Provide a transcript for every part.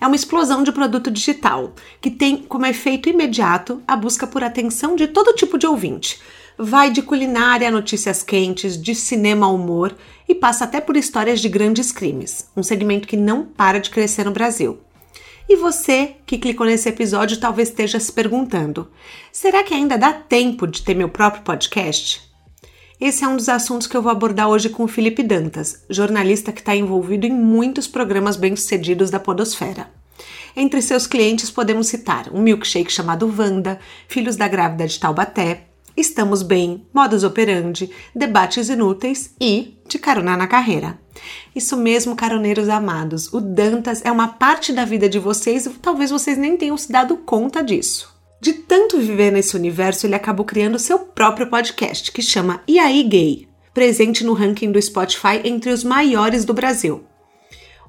É uma explosão de produto digital que tem como efeito imediato a busca por atenção de todo tipo de ouvinte. Vai de culinária a notícias quentes, de cinema ao humor e passa até por histórias de grandes crimes, um segmento que não para de crescer no Brasil. E você que clicou nesse episódio talvez esteja se perguntando: será que ainda dá tempo de ter meu próprio podcast? Esse é um dos assuntos que eu vou abordar hoje com o Felipe Dantas, jornalista que está envolvido em muitos programas bem-sucedidos da Podosfera. Entre seus clientes podemos citar um milkshake chamado Vanda, Filhos da Grávida de Taubaté, Estamos Bem, Modus Operandi, Debates Inúteis e De Carona na Carreira. Isso mesmo, caroneiros amados, o Dantas é uma parte da vida de vocês e talvez vocês nem tenham se dado conta disso. De tanto viver nesse universo, ele acabou criando seu próprio podcast, que chama E aí Gay, presente no ranking do Spotify entre os maiores do Brasil.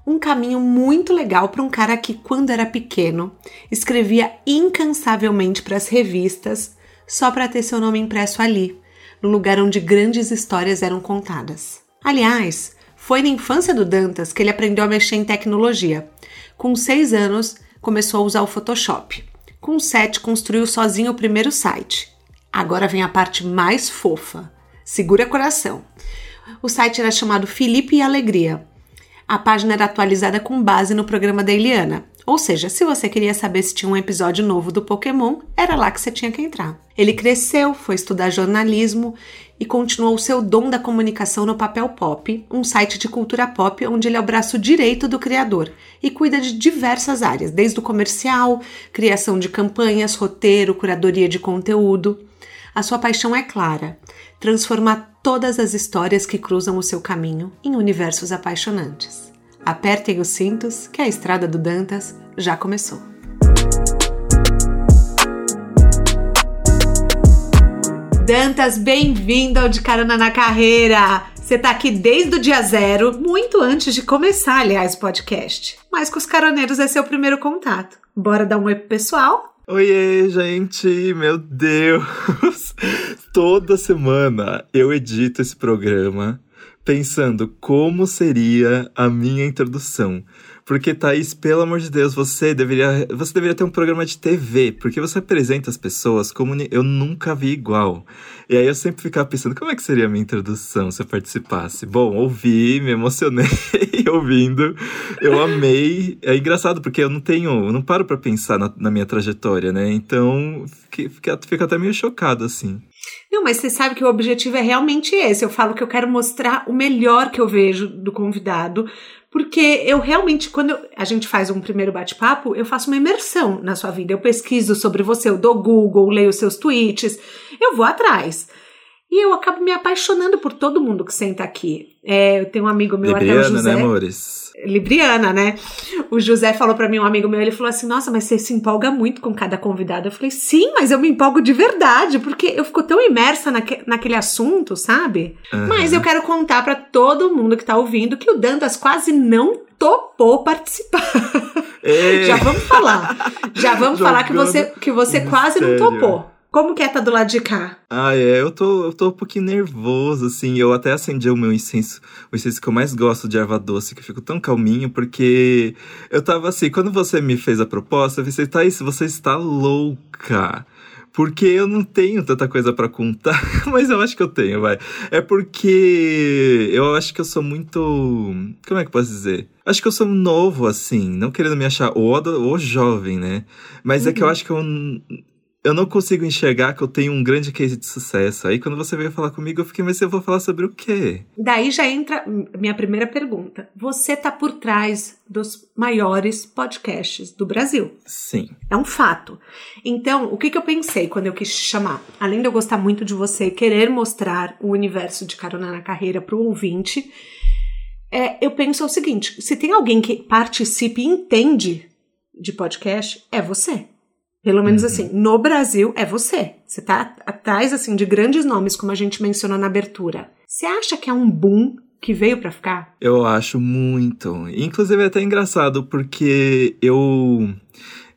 Um caminho muito legal para um cara que, quando era pequeno, escrevia incansavelmente para as revistas só para ter seu nome impresso ali, no lugar onde grandes histórias eram contadas. Aliás, foi na infância do Dantas que ele aprendeu a mexer em tecnologia. Com seis anos, começou a usar o Photoshop com 7, construiu sozinho o primeiro site. Agora vem a parte mais fofa. Segura coração. O site era chamado Felipe e Alegria. A página era atualizada com base no programa da Eliana. Ou seja, se você queria saber se tinha um episódio novo do Pokémon, era lá que você tinha que entrar. Ele cresceu, foi estudar jornalismo e continuou seu dom da comunicação no Papel Pop, um site de cultura pop onde ele é o braço direito do criador e cuida de diversas áreas, desde o comercial, criação de campanhas, roteiro, curadoria de conteúdo. A sua paixão é clara: transformar todas as histórias que cruzam o seu caminho em universos apaixonantes. Apertem os cintos, que a estrada do Dantas já começou. Dantas, bem-vindo ao De Carona na Carreira! Você tá aqui desde o dia zero, muito antes de começar, aliás, o podcast. Mas com os caroneiros é seu primeiro contato. Bora dar um oi pro pessoal? Oiê, gente! Meu Deus! Toda semana eu edito esse programa pensando como seria a minha introdução. Porque, Thaís, pelo amor de Deus, você deveria, você deveria ter um programa de TV, porque você apresenta as pessoas como eu nunca vi igual. E aí eu sempre ficava pensando, como é que seria a minha introdução se eu participasse? Bom, ouvi, me emocionei ouvindo, eu amei. É engraçado, porque eu não tenho, eu não paro para pensar na, na, minha trajetória, né? Então, fico, fico até meio chocado, assim. Não, mas você sabe que o objetivo é realmente esse. Eu falo que eu quero mostrar o melhor que eu vejo do convidado, porque eu realmente, quando eu, a gente faz um primeiro bate-papo, eu faço uma imersão na sua vida. Eu pesquiso sobre você, eu dou Google, leio seus tweets, eu vou atrás. E eu acabo me apaixonando por todo mundo que senta aqui. É, eu tenho um amigo meu, Libriana, até o José. né, amores? Libriana, né? O José falou para mim, um amigo meu, ele falou assim: Nossa, mas você se empolga muito com cada convidado. Eu falei: Sim, mas eu me empolgo de verdade, porque eu fico tão imersa naque, naquele assunto, sabe? Uhum. Mas eu quero contar para todo mundo que tá ouvindo que o Dantas quase não topou participar. Já vamos falar. Já vamos falar que você, que você quase não topou. Como que é tá do lado de cá? Ah, é, eu tô, eu tô um pouquinho nervoso, assim. Eu até acendi o meu incenso, o incenso que eu mais gosto de erva doce, que eu fico tão calminho, porque eu tava assim, quando você me fez a proposta, eu pensei, Thaís, você está louca porque eu não tenho tanta coisa para contar, mas eu acho que eu tenho, vai. É porque eu acho que eu sou muito. Como é que eu posso dizer? Acho que eu sou novo, assim, não querendo me achar o, o jovem, né? Mas uhum. é que eu uhum. acho que eu eu não consigo enxergar que eu tenho um grande case de sucesso. Aí quando você veio falar comigo, eu fiquei, mas eu vou falar sobre o quê? Daí já entra minha primeira pergunta. Você tá por trás dos maiores podcasts do Brasil. Sim. É um fato. Então, o que, que eu pensei quando eu quis te chamar? Além de eu gostar muito de você querer mostrar o universo de Carona na Carreira pro ouvinte, é, eu penso o seguinte: se tem alguém que participe e entende de podcast é você. Pelo menos uhum. assim, no Brasil é você. Você tá atrás assim de grandes nomes, como a gente mencionou na abertura. Você acha que é um boom que veio para ficar? Eu acho muito. Inclusive é até engraçado porque eu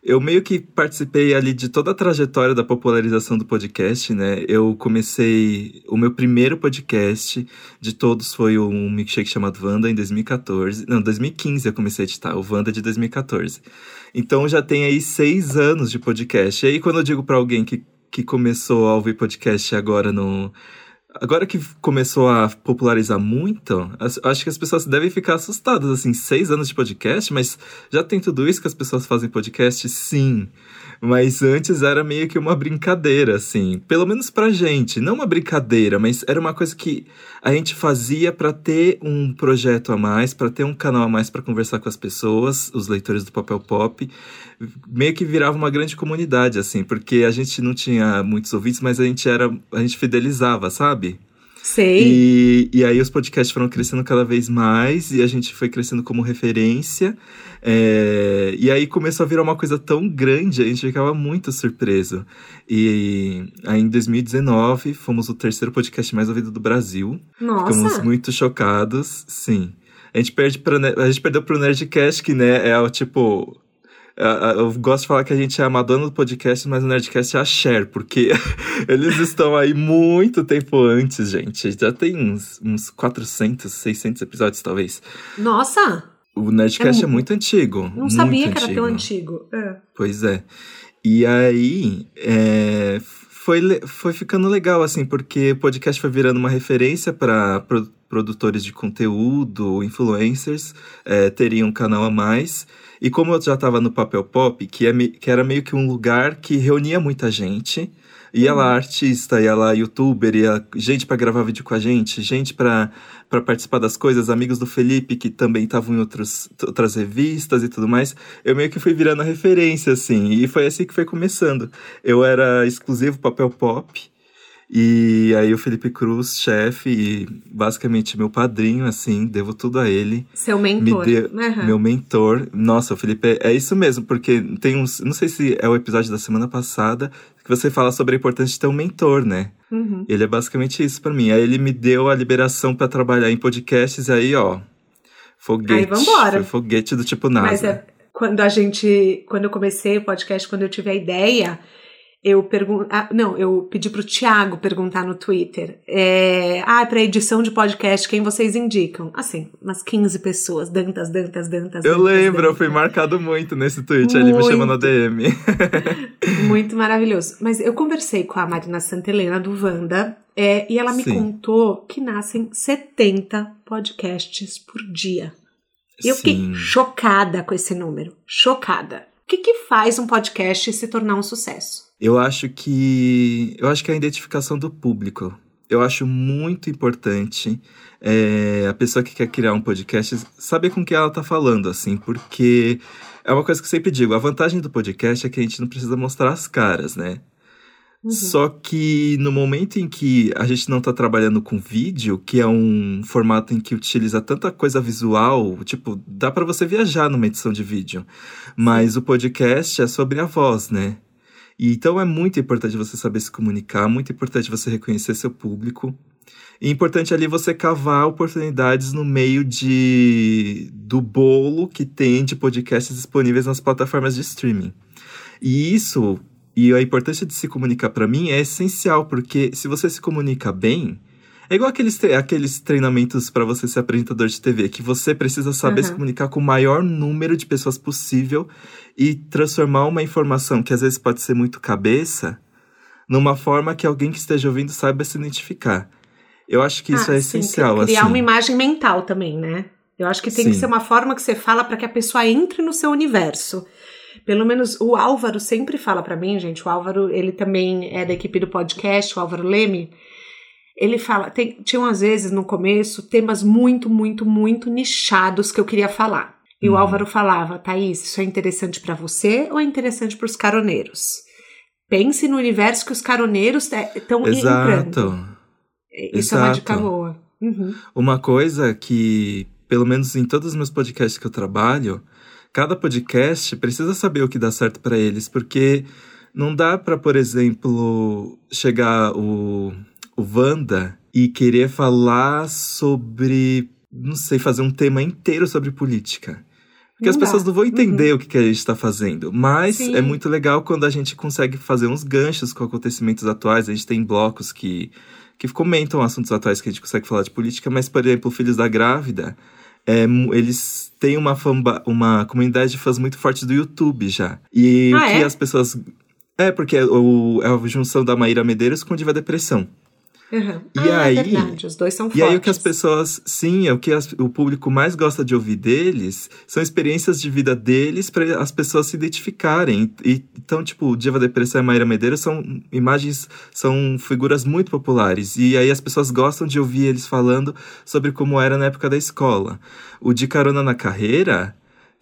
eu meio que participei ali de toda a trajetória da popularização do podcast, né? Eu comecei. O meu primeiro podcast de todos foi um milkshake chamado Wanda em 2014. Não, 2015 eu comecei a editar, o Wanda de 2014. Então já tem aí seis anos de podcast. E aí, quando eu digo para alguém que, que começou a ouvir podcast agora no Agora que começou a popularizar muito, acho que as pessoas devem ficar assustadas, assim, seis anos de podcast, mas já tem tudo isso que as pessoas fazem podcast? Sim. Mas antes era meio que uma brincadeira, assim. Pelo menos pra gente. Não uma brincadeira, mas era uma coisa que a gente fazia para ter um projeto a mais, para ter um canal a mais para conversar com as pessoas, os leitores do Papel Pop. Meio que virava uma grande comunidade, assim, porque a gente não tinha muitos ouvintes, mas a gente era. a gente fidelizava, sabe? Sei. E, e aí os podcasts foram crescendo cada vez mais e a gente foi crescendo como referência. É, e aí começou a virar uma coisa tão grande, a gente ficava muito surpreso. E aí em 2019 fomos o terceiro podcast mais ouvido do Brasil. Nossa. Ficamos muito chocados, sim. A gente, perde pra, a gente perdeu pro Nerdcast, que né, é o tipo eu gosto de falar que a gente é a Madonna do podcast, mas o Nerdcast é a Cher, porque eles estão aí muito tempo antes, gente. Já tem uns, uns 400, 600 episódios, talvez. Nossa! O Nerdcast é, é muito antigo. Não muito sabia que era tão antigo. É. Pois é. E aí, é, foi, foi ficando legal, assim, porque o podcast foi virando uma referência para pro, produtores de conteúdo, influencers, é, teriam um canal a mais. E como eu já estava no Papel Pop, que, é que era meio que um lugar que reunia muita gente, ia lá uhum. artista, ia lá youtuber, ia gente para gravar vídeo com a gente, gente para participar das coisas, amigos do Felipe que também estavam em outros, outras revistas e tudo mais. Eu meio que fui virando a referência, assim, e foi assim que foi começando. Eu era exclusivo papel pop, e aí o Felipe Cruz, chefe, e basicamente meu padrinho, assim, devo tudo a ele. Seu mentor. Me uhum. Meu mentor. Nossa, o Felipe é, é, isso mesmo, porque tem uns. Não sei se é o episódio da semana passada que você fala sobre a importância de ter um mentor, né? Uhum. Ele é basicamente isso para mim. Aí ele me deu a liberação para trabalhar em podcasts, aí, ó. Foguete. Aí vambora. Foi foguete do tipo nada. Mas é quando a gente. Quando eu comecei o podcast, quando eu tive a ideia eu pergunto, ah, não, eu pedi pro Thiago perguntar no Twitter. É, ah, para edição de podcast, quem vocês indicam? Assim, umas 15 pessoas, dantas, dantas, dantas. Eu dantas, lembro, dantas. eu fui marcado muito nesse tweet, ali me chamando na DM. muito maravilhoso. Mas eu conversei com a Marina Santelena do Vanda é, e ela me Sim. contou que nascem 70 podcasts por dia. E eu fiquei chocada com esse número. Chocada. O que, que faz um podcast se tornar um sucesso? Eu acho que. Eu acho que é a identificação do público. Eu acho muito importante é, a pessoa que quer criar um podcast saber com que ela está falando, assim, porque é uma coisa que eu sempre digo: a vantagem do podcast é que a gente não precisa mostrar as caras, né? Uhum. Só que no momento em que a gente não está trabalhando com vídeo, que é um formato em que utiliza tanta coisa visual, tipo, dá para você viajar numa edição de vídeo. Mas o podcast é sobre a voz, né? E então é muito importante você saber se comunicar, muito importante você reconhecer seu público. E é importante ali você cavar oportunidades no meio de do bolo que tem de podcasts disponíveis nas plataformas de streaming. E isso e a importância de se comunicar para mim é essencial, porque se você se comunica bem, é igual aqueles, aqueles treinamentos para você ser apresentador de TV, que você precisa saber uhum. se comunicar com o maior número de pessoas possível e transformar uma informação que às vezes pode ser muito cabeça numa forma que alguém que esteja ouvindo saiba se identificar. Eu acho que isso ah, é sim, essencial. Criar assim. uma imagem mental também, né? Eu acho que tem sim. que ser uma forma que você fala para que a pessoa entre no seu universo. Pelo menos o Álvaro sempre fala para mim, gente. O Álvaro, ele também é da equipe do podcast, o Álvaro Leme ele fala, tem, tinham às vezes no começo temas muito, muito, muito nichados que eu queria falar. E uhum. o Álvaro falava, Thaís, isso é interessante para você ou é interessante para os caroneiros? Pense no universo que os caroneiros estão entrando. Isso Exato. é uma dica boa. Uhum. Uma coisa que, pelo menos em todos os meus podcasts que eu trabalho, cada podcast precisa saber o que dá certo para eles, porque não dá para, por exemplo, chegar o, o Wanda e querer falar sobre, não sei, fazer um tema inteiro sobre política. Porque não as pessoas dá. não vão entender uhum. o que, que a gente está fazendo. Mas Sim. é muito legal quando a gente consegue fazer uns ganchos com acontecimentos atuais. A gente tem blocos que, que comentam assuntos atuais que a gente consegue falar de política. Mas, por exemplo, Filhos da Grávida, é, eles têm uma, famba, uma comunidade de fãs muito forte do YouTube já. E ah, o que é? as pessoas. É, porque é, o, é a junção da Maíra Medeiros com Diva Depressão. Uhum. E ah, é aí, é verdade, os dois são fortes. E aí o que as pessoas, sim, é o que as, o público mais gosta de ouvir deles são experiências de vida deles para as pessoas se identificarem. E, então, tipo, Diva Depressão e Maíra Medeiros são imagens, são figuras muito populares. E aí as pessoas gostam de ouvir eles falando sobre como era na época da escola. O De Carona na Carreira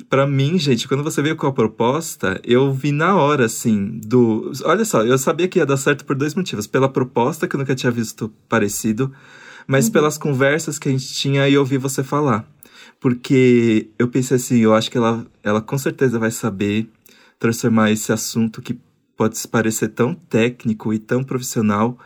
para mim, gente, quando você veio com a proposta, eu vi na hora, assim, do. Olha só, eu sabia que ia dar certo por dois motivos. Pela proposta, que eu nunca tinha visto parecido, mas uhum. pelas conversas que a gente tinha e ouvir você falar. Porque eu pensei assim, eu acho que ela, ela com certeza vai saber transformar esse assunto que pode parecer tão técnico e tão profissional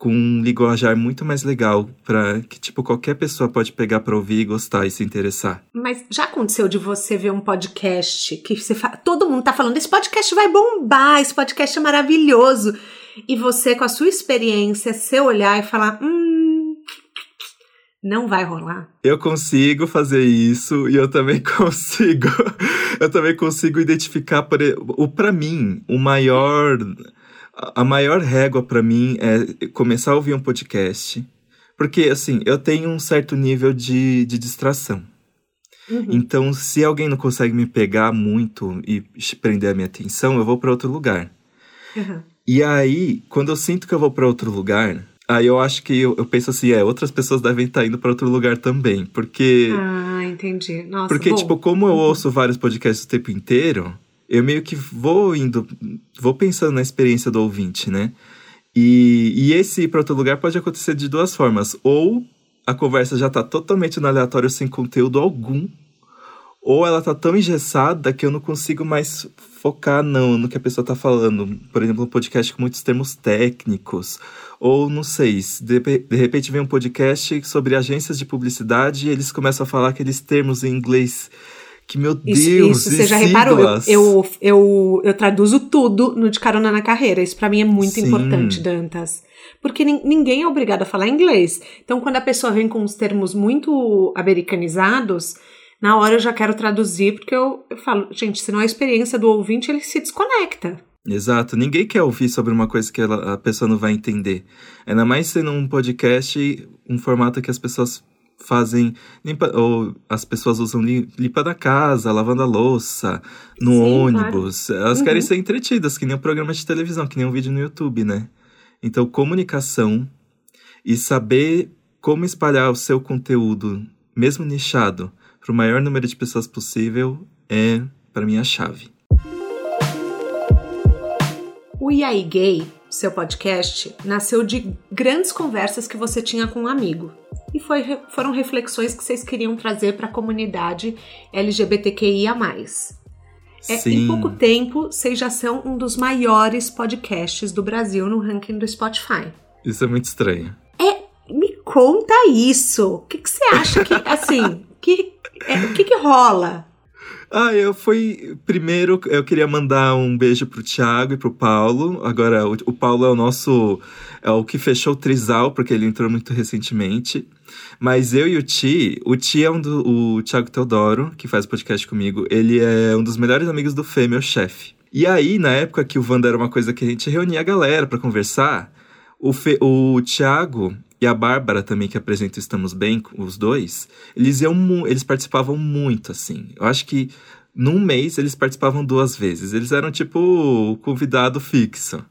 com um linguajar muito mais legal para que tipo qualquer pessoa pode pegar para ouvir, gostar e se interessar. Mas já aconteceu de você ver um podcast que você fa... todo mundo tá falando esse podcast vai bombar, esse podcast é maravilhoso e você com a sua experiência, seu olhar e falar, hum, não vai rolar. Eu consigo fazer isso e eu também consigo, eu também consigo identificar o para mim o maior a maior régua para mim é começar a ouvir um podcast. Porque, assim, eu tenho um certo nível de, de distração. Uhum. Então, se alguém não consegue me pegar muito e prender a minha atenção, eu vou para outro lugar. Uhum. E aí, quando eu sinto que eu vou para outro lugar, aí eu acho que eu, eu, penso assim, é, outras pessoas devem estar tá indo para outro lugar também. Porque. Ah, entendi. Nossa, porque, bom. tipo, como eu uhum. ouço vários podcasts o tempo inteiro, eu meio que vou indo, vou pensando na experiência do ouvinte, né? E, e esse ir para outro lugar pode acontecer de duas formas. Ou a conversa já está totalmente no aleatório, sem conteúdo algum, ou ela tá tão engessada que eu não consigo mais focar não, no que a pessoa tá falando. Por exemplo, um podcast com muitos termos técnicos. Ou, não sei, de, de repente vem um podcast sobre agências de publicidade e eles começam a falar aqueles termos em inglês que, meu Deus, isso, isso você já reparou. Eu, eu, eu, eu, traduzo tudo no De Carona na Carreira. Isso para mim é muito Sim. importante, Dantas. Porque ninguém é obrigado a falar inglês. Então, quando a pessoa vem com os termos muito americanizados, na hora eu já quero traduzir, porque eu, eu falo, gente, se não é a experiência do ouvinte, ele se desconecta. Exato, ninguém quer ouvir sobre uma coisa que ela, a pessoa não vai entender. Ainda mais sendo um podcast, um formato que as pessoas fazem limpa, ou as pessoas usam limpa da casa, lavando a louça, no Sim, ônibus. Claro. Elas uhum. querem ser entretidas, que nem um programa de televisão, que nem um vídeo no YouTube, né? Então, comunicação e saber como espalhar o seu conteúdo, mesmo nichado, para o maior número de pessoas possível é, para mim, a chave. O IAI Gay, seu podcast, nasceu de grandes conversas que você tinha com um amigo e foi, foram reflexões que vocês queriam trazer para a comunidade LGBTQIA. É, em pouco tempo, vocês já são um dos maiores podcasts do Brasil no ranking do Spotify. Isso é muito estranho. É, me conta isso. O que, que você acha que, assim, que, é, o que, que rola? Ah, eu fui. Primeiro, eu queria mandar um beijo pro Thiago e pro Paulo. Agora, o, o Paulo é o nosso. É o que fechou o Trisal, porque ele entrou muito recentemente. Mas eu e o Ti, o Ti é um do. O Thiago Teodoro, que faz podcast comigo, ele é um dos melhores amigos do Fê, meu chefe. E aí, na época que o Wanda era uma coisa que a gente reunia a galera para conversar, o, Fe, o Thiago e a Bárbara também, que apresenta Estamos Bem, os dois, eles iam eles participavam muito, assim. Eu acho que num mês eles participavam duas vezes. Eles eram tipo convidado fixo.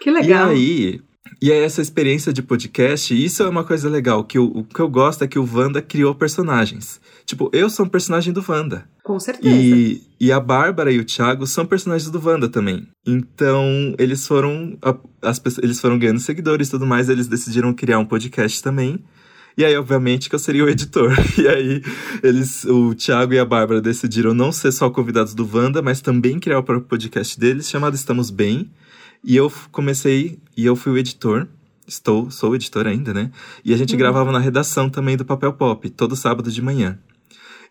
Que legal. E aí, e aí essa experiência de podcast, isso é uma coisa legal, que o, o que eu gosto é que o Wanda criou personagens. Tipo, eu sou um personagem do Wanda. Com certeza. E, e a Bárbara e o Thiago são personagens do Wanda também. Então, eles foram. As, eles foram ganhando seguidores e tudo mais, eles decidiram criar um podcast também. E aí, obviamente, que eu seria o editor. E aí, eles, o Thiago e a Bárbara decidiram não ser só convidados do Wanda, mas também criar o próprio podcast deles, chamado Estamos Bem. E eu comecei, e eu fui o editor. Estou, sou editor ainda, né? E a gente uhum. gravava na redação também do Papel Pop, todo sábado de manhã.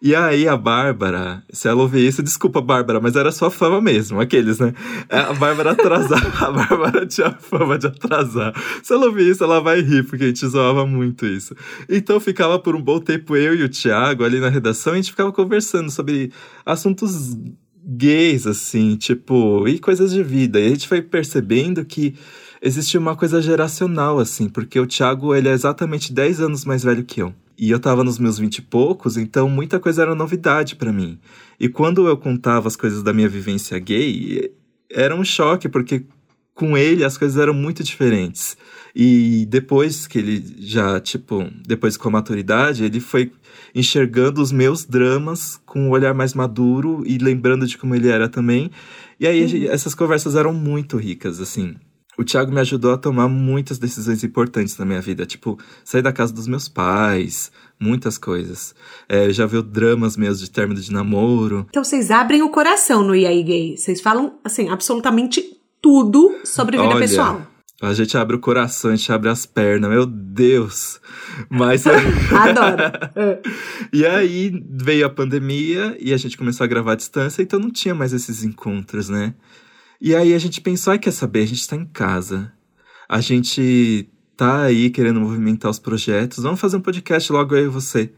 E aí a Bárbara, se ela ouvir isso, desculpa, Bárbara, mas era sua fama mesmo, aqueles, né? A Bárbara atrasava, a Bárbara tinha fama de atrasar. Se ela ouvir isso, ela vai rir, porque a gente zoava muito isso. Então ficava por um bom tempo eu e o Thiago ali na redação, e a gente ficava conversando sobre assuntos gays, assim, tipo, e coisas de vida. E a gente foi percebendo que existia uma coisa geracional, assim, porque o Thiago, ele é exatamente 10 anos mais velho que eu. E eu tava nos meus vinte e poucos, então muita coisa era novidade para mim. E quando eu contava as coisas da minha vivência gay, era um choque, porque com ele as coisas eram muito diferentes. E depois que ele já, tipo, depois com a maturidade, ele foi enxergando os meus dramas com um olhar mais maduro e lembrando de como ele era também. E aí uhum. essas conversas eram muito ricas, assim o Thiago me ajudou a tomar muitas decisões importantes na minha vida, tipo, sair da casa dos meus pais, muitas coisas. É, já viu dramas meus de término de namoro. Então vocês abrem o coração no IAI Gay. Vocês falam, assim, absolutamente tudo sobre vida Olha, pessoal. A gente abre o coração, a gente abre as pernas, meu Deus! Mas. Adoro! e aí veio a pandemia e a gente começou a gravar à distância, então não tinha mais esses encontros, né? E aí a gente pensou, ai, quer saber? A gente está em casa. A gente tá aí querendo movimentar os projetos. Vamos fazer um podcast logo eu e você.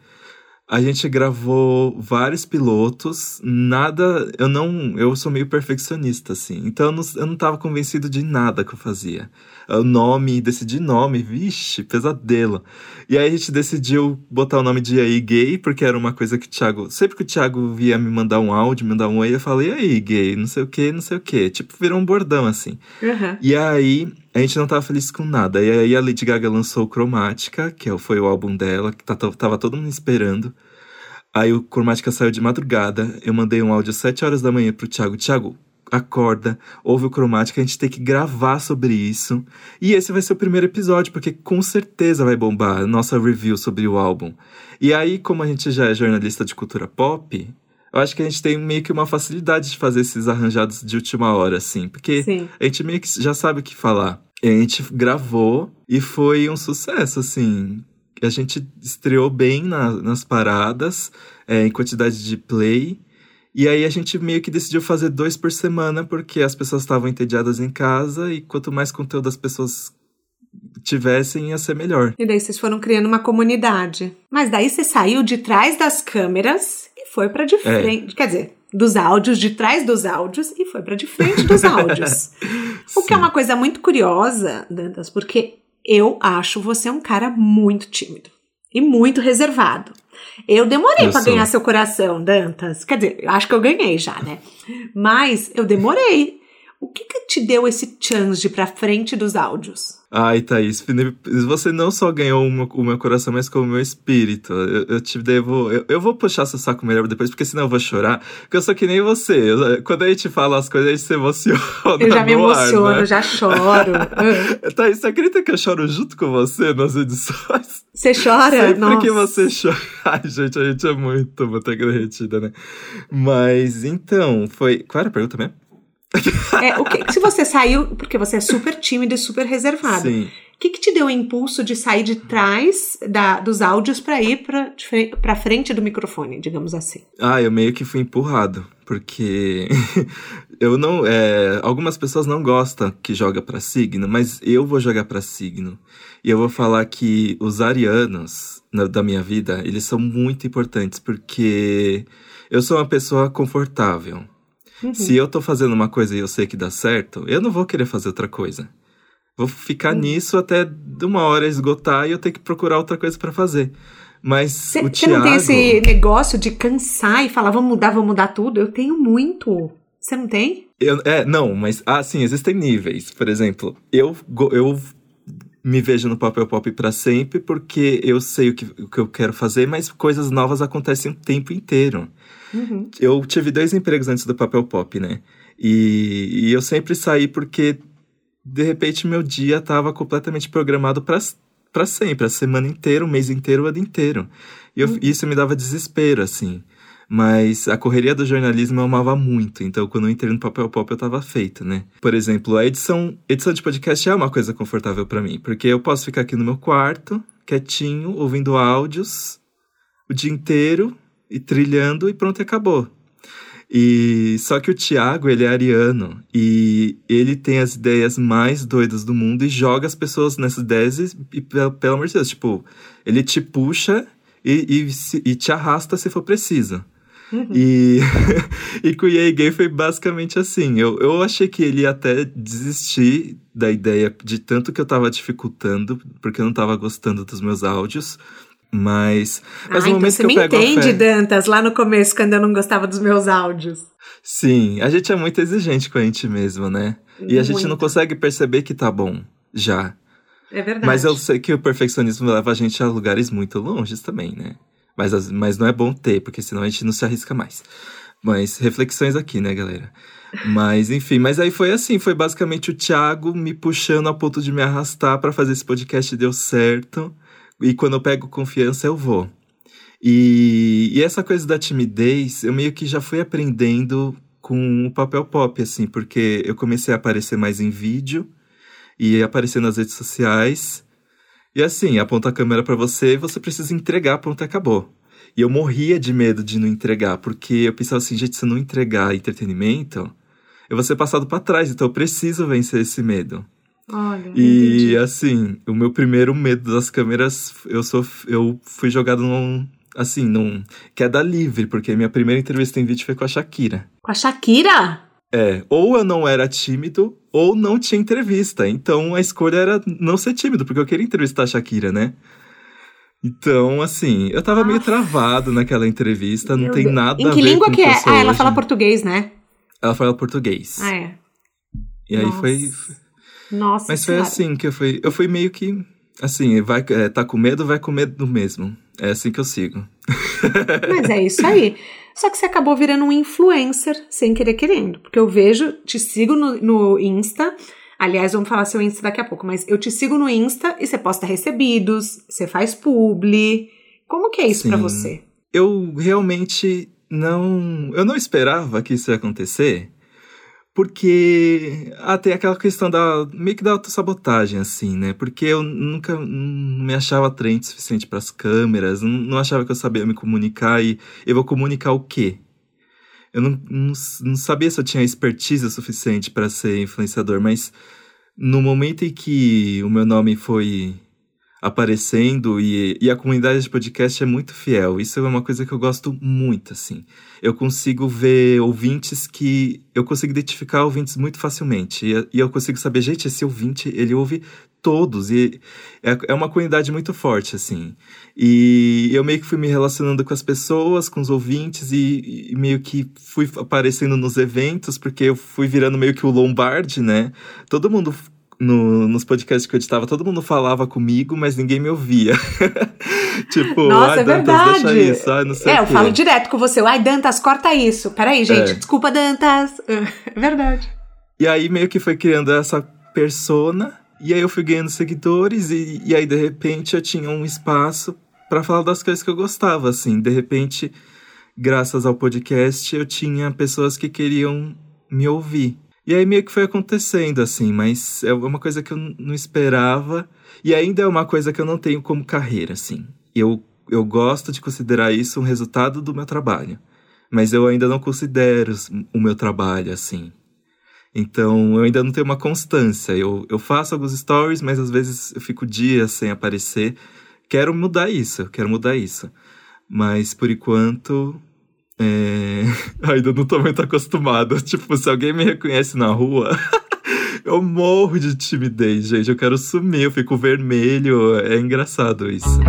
A gente gravou vários pilotos, nada. Eu não. Eu sou meio perfeccionista, assim. Então eu não, eu não tava convencido de nada que eu fazia. O nome, decidi nome, vixe, pesadelo. E aí a gente decidiu botar o nome de aí gay, porque era uma coisa que o Thiago. Sempre que o Thiago via me mandar um áudio, me mandar um oi, eu falei, e aí, gay, não sei o que, não sei o que. Tipo, virou um bordão, assim. Uhum. E aí a gente não tava feliz com nada. E aí a Lady Gaga lançou Cromática, que é foi o álbum dela, que tá, tava todo mundo esperando. Aí o Cromática saiu de madrugada. Eu mandei um áudio às 7 horas da manhã pro Thiago. Thiago, acorda, ouve o Cromática, a gente tem que gravar sobre isso. E esse vai ser o primeiro episódio, porque com certeza vai bombar a nossa review sobre o álbum. E aí, como a gente já é jornalista de cultura pop, eu acho que a gente tem meio que uma facilidade de fazer esses arranjados de última hora, assim, porque Sim. a gente meio que já sabe o que falar. E a gente gravou e foi um sucesso, assim. A gente estreou bem na, nas paradas, é, em quantidade de play. E aí a gente meio que decidiu fazer dois por semana, porque as pessoas estavam entediadas em casa e quanto mais conteúdo as pessoas tivessem, ia ser melhor. E daí vocês foram criando uma comunidade. Mas daí você saiu de trás das câmeras foi para de é. frente, é. quer dizer, dos áudios, de trás dos áudios e foi para de frente dos áudios. o que é uma coisa muito curiosa, Dantas, porque eu acho você um cara muito tímido e muito reservado. Eu demorei para ganhar seu coração, Dantas. Quer dizer, acho que eu ganhei já, né? Mas eu demorei. O que que te deu esse chance de ir pra frente dos áudios? Ai, Thaís, você não só ganhou o meu, o meu coração, mas como o meu espírito. Eu, eu te devo. Eu, eu, vou puxar seu saco melhor depois, porque senão eu vou chorar. Porque eu sou que nem você. Eu, quando a gente fala as coisas, a gente se emociona. Eu já me emociono, ar, né? já choro. Thaís, você acredita que eu choro junto com você nas edições? Você chora? Sempre Nossa. que você chora. Ai, gente, a gente é muito manteiga derretida, né? Mas então, foi. Qual era a pergunta mesmo? É, o que, se você saiu, porque você é super tímido e super reservado. Sim. O que, que te deu o impulso de sair de trás da, dos áudios para ir para frente do microfone, digamos assim? Ah, eu meio que fui empurrado, porque eu não. É, algumas pessoas não gostam que joga para signo, mas eu vou jogar para signo. E eu vou falar que os arianos na, da minha vida, eles são muito importantes, porque eu sou uma pessoa confortável. Uhum. Se eu tô fazendo uma coisa e eu sei que dá certo, eu não vou querer fazer outra coisa. Vou ficar uhum. nisso até de uma hora esgotar e eu ter que procurar outra coisa para fazer. Mas Cê, o Thiago... Você não tem esse negócio de cansar e falar, vamos mudar, vamos mudar tudo? Eu tenho muito. Você não tem? Eu, é, não, mas ah, sim, existem níveis. Por exemplo, eu, eu me vejo no papel pop para sempre porque eu sei o que, o que eu quero fazer, mas coisas novas acontecem o tempo inteiro. Uhum. Eu tive dois empregos antes do papel pop, né? E, e eu sempre saí porque, de repente, meu dia estava completamente programado para para sempre, a semana inteira, o mês inteiro, o ano inteiro. E eu, hum. isso me dava desespero, assim. Mas a correria do jornalismo eu amava muito, então quando eu entrei no papel pop eu tava feito, né? Por exemplo, a edição, edição de podcast é uma coisa confortável para mim, porque eu posso ficar aqui no meu quarto, quietinho, ouvindo áudios o dia inteiro e trilhando e pronto, acabou. E só que o Thiago, ele é ariano e ele tem as ideias mais doidas do mundo e joga as pessoas nessas ideias e, e pelo amor de Deus, tipo, ele te puxa e, e, e te arrasta se for preciso. Uhum. E, e com o EA Gay foi basicamente assim. Eu, eu achei que ele ia até desistir da ideia de tanto que eu tava dificultando, porque eu não tava gostando dos meus áudios. Mas, mas ah, no momento então você que eu me entende, Dantas, lá no começo, quando eu não gostava dos meus áudios. Sim, a gente é muito exigente com a gente mesmo, né? E a gente não consegue perceber que tá bom, já. É verdade. Mas eu sei que o perfeccionismo leva a gente a lugares muito longes também, né? Mas, mas não é bom ter, porque senão a gente não se arrisca mais. Mas reflexões aqui, né, galera? Mas enfim, mas aí foi assim, foi basicamente o Thiago me puxando a ponto de me arrastar para fazer esse podcast deu certo. E quando eu pego confiança, eu vou. E, e essa coisa da timidez, eu meio que já fui aprendendo com o papel pop, assim, porque eu comecei a aparecer mais em vídeo e aparecer nas redes sociais. E assim, aponta a câmera para você, você precisa entregar, pronto, acabou. E eu morria de medo de não entregar, porque eu pensava assim, gente, se eu não entregar entretenimento, eu vou ser passado para trás, então eu preciso vencer esse medo. Olha, e entendi. assim, o meu primeiro medo das câmeras, eu sou eu fui jogado num assim, num queda livre, porque minha primeira entrevista em vídeo foi com a Shakira. Com a Shakira? É, ou eu não era tímido, ou não tinha entrevista. Então a escolha era não ser tímido, porque eu queria entrevistar a Shakira, né? Então, assim, eu tava ah. meio travado naquela entrevista, Meu não tem Deus. nada em a ver que língua que, é? Ah, ela hoje. fala português, né? Ela fala português. Ah, é. E aí foi. Nossa. Mas foi assim que eu fui. Eu fui meio que. Assim, vai, é, tá com medo, vai com medo mesmo. É assim que eu sigo. Mas é isso aí. Só que você acabou virando um influencer sem querer querendo. Porque eu vejo, te sigo no, no Insta. Aliás, vamos falar seu Insta daqui a pouco, mas eu te sigo no Insta e você posta recebidos, você faz publi. Como que é isso para você? Eu realmente não. Eu não esperava que isso ia acontecer. Porque ah, tem aquela questão da meio que da autossabotagem, assim, né? Porque eu nunca não me achava atraente suficiente para as câmeras, não, não, achava que eu sabia me comunicar e eu vou comunicar o quê? Eu não, não, não sabia se eu tinha expertise suficiente para ser influenciador, mas no momento em que o meu nome foi aparecendo e, e a comunidade de podcast é muito fiel. Isso é uma coisa que eu gosto muito, assim. Eu consigo ver ouvintes que... Eu consigo identificar ouvintes muito facilmente. E, e eu consigo saber, gente, esse ouvinte, ele ouve todos. E é, é uma comunidade muito forte, assim. E eu meio que fui me relacionando com as pessoas, com os ouvintes, e, e, meio que fui aparecendo nos eventos, porque eu fui virando meio que o Lombardi, né? Todo mundo no, nos podcasts que eu editava, todo mundo falava comigo, mas ninguém me ouvia. tipo, Nossa, ai, é Dantas, deixa isso, ai, não sei É, eu falo direto com você, ai, Dantas, corta isso. Peraí, gente, é. desculpa, Dantas. É verdade. E aí meio que foi criando essa persona, e aí eu fui ganhando seguidores, e, e aí de repente eu tinha um espaço para falar das coisas que eu gostava, assim. De repente, graças ao podcast, eu tinha pessoas que queriam me ouvir. E aí meio que foi acontecendo, assim, mas é uma coisa que eu não esperava. E ainda é uma coisa que eu não tenho como carreira, assim. Eu, eu gosto de considerar isso um resultado do meu trabalho. Mas eu ainda não considero o meu trabalho, assim. Então, eu ainda não tenho uma constância. Eu, eu faço alguns stories, mas às vezes eu fico dias sem aparecer. Quero mudar isso, quero mudar isso. Mas, por enquanto, é... Ainda não tô muito acostumado. Tipo, se alguém me reconhece na rua, eu morro de timidez, gente. Eu quero sumir, eu fico vermelho. É engraçado isso.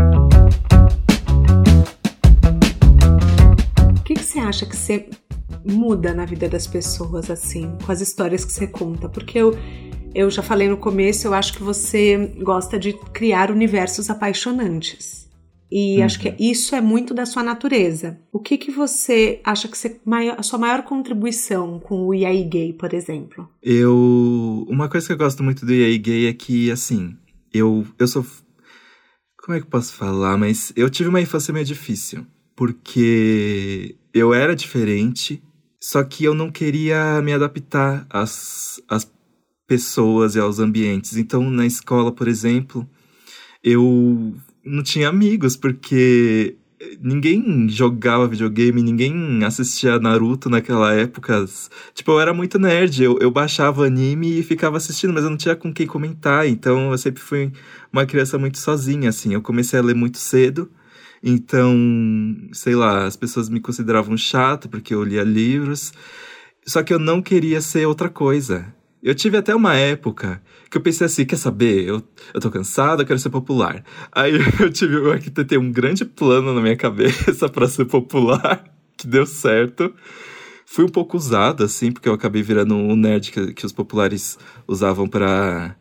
O que, que você acha que você muda na vida das pessoas, assim, com as histórias que você conta? Porque eu. Eu já falei no começo, eu acho que você gosta de criar universos apaixonantes. E uhum. acho que isso é muito da sua natureza. O que que você acha que você, a sua maior contribuição com o IAI Gay, por exemplo? Eu. Uma coisa que eu gosto muito do IAI Gay é que, assim, eu, eu sou. Como é que eu posso falar? Mas eu tive uma infância meio difícil. Porque eu era diferente, só que eu não queria me adaptar às, às pessoas e aos ambientes. Então, na escola, por exemplo, eu não tinha amigos, porque ninguém jogava videogame, ninguém assistia Naruto naquela época. Tipo, eu era muito nerd, eu, eu baixava anime e ficava assistindo, mas eu não tinha com quem comentar, então eu sempre fui uma criança muito sozinha, assim. Eu comecei a ler muito cedo, então, sei lá, as pessoas me consideravam chato porque eu lia livros, só que eu não queria ser outra coisa. Eu tive até uma época que eu pensei assim, quer saber, eu, eu tô cansado, eu quero ser popular. Aí eu tive, eu arquitetei um grande plano na minha cabeça para ser popular, que deu certo. Fui um pouco usado, assim, porque eu acabei virando um nerd que, que os populares usavam para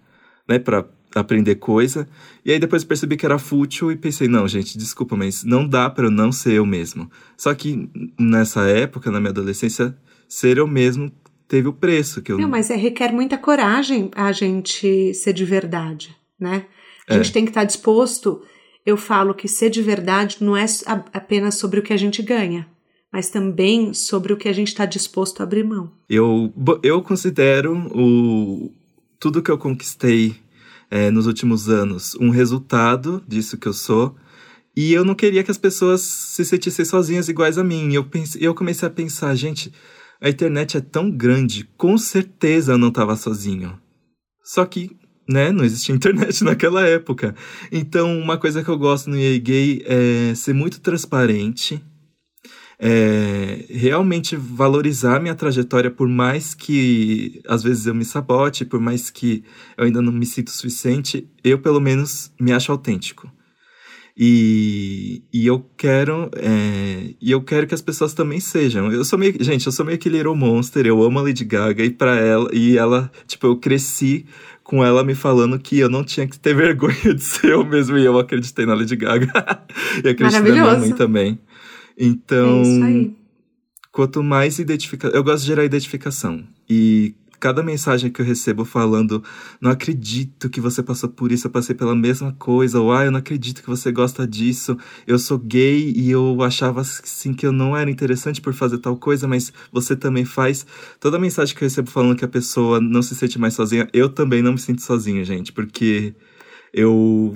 né, pra aprender coisa. E aí depois percebi que era fútil e pensei, não, gente, desculpa, mas não dá para eu não ser eu mesmo. Só que nessa época, na minha adolescência, ser eu mesmo teve o preço que eu não. Mas é, requer muita coragem a gente ser de verdade, né? A gente é. tem que estar disposto. Eu falo que ser de verdade não é apenas sobre o que a gente ganha, mas também sobre o que a gente está disposto a abrir mão. Eu, eu considero o, tudo que eu conquistei é, nos últimos anos um resultado disso que eu sou. E eu não queria que as pessoas se sentissem sozinhas iguais a mim. Eu, pense, eu comecei a pensar, gente, a internet é tão grande, com certeza eu não estava sozinho. Só que, né, não existia internet naquela época. Então, uma coisa que eu gosto no EA Gay é ser muito transparente, é, realmente valorizar minha trajetória, por mais que às vezes eu me sabote, por mais que eu ainda não me sinto suficiente, eu pelo menos me acho autêntico. E, e eu quero é, e eu quero que as pessoas também sejam. Eu sou meio, gente, eu sou meio que Little Monster, eu amo a Lady Gaga e para ela e ela, tipo, eu cresci com ela me falando que eu não tinha que ter vergonha de ser eu mesmo e eu acreditei na Lady Gaga. e acreditei na minha mãe também. Então, é quanto mais identificação, eu gosto de gerar identificação. E cada mensagem que eu recebo falando, não acredito que você passou por isso, eu passei pela mesma coisa, ou ah, eu não acredito que você gosta disso, eu sou gay e eu achava assim que eu não era interessante por fazer tal coisa, mas você também faz. Toda mensagem que eu recebo falando que a pessoa não se sente mais sozinha, eu também não me sinto sozinha, gente, porque eu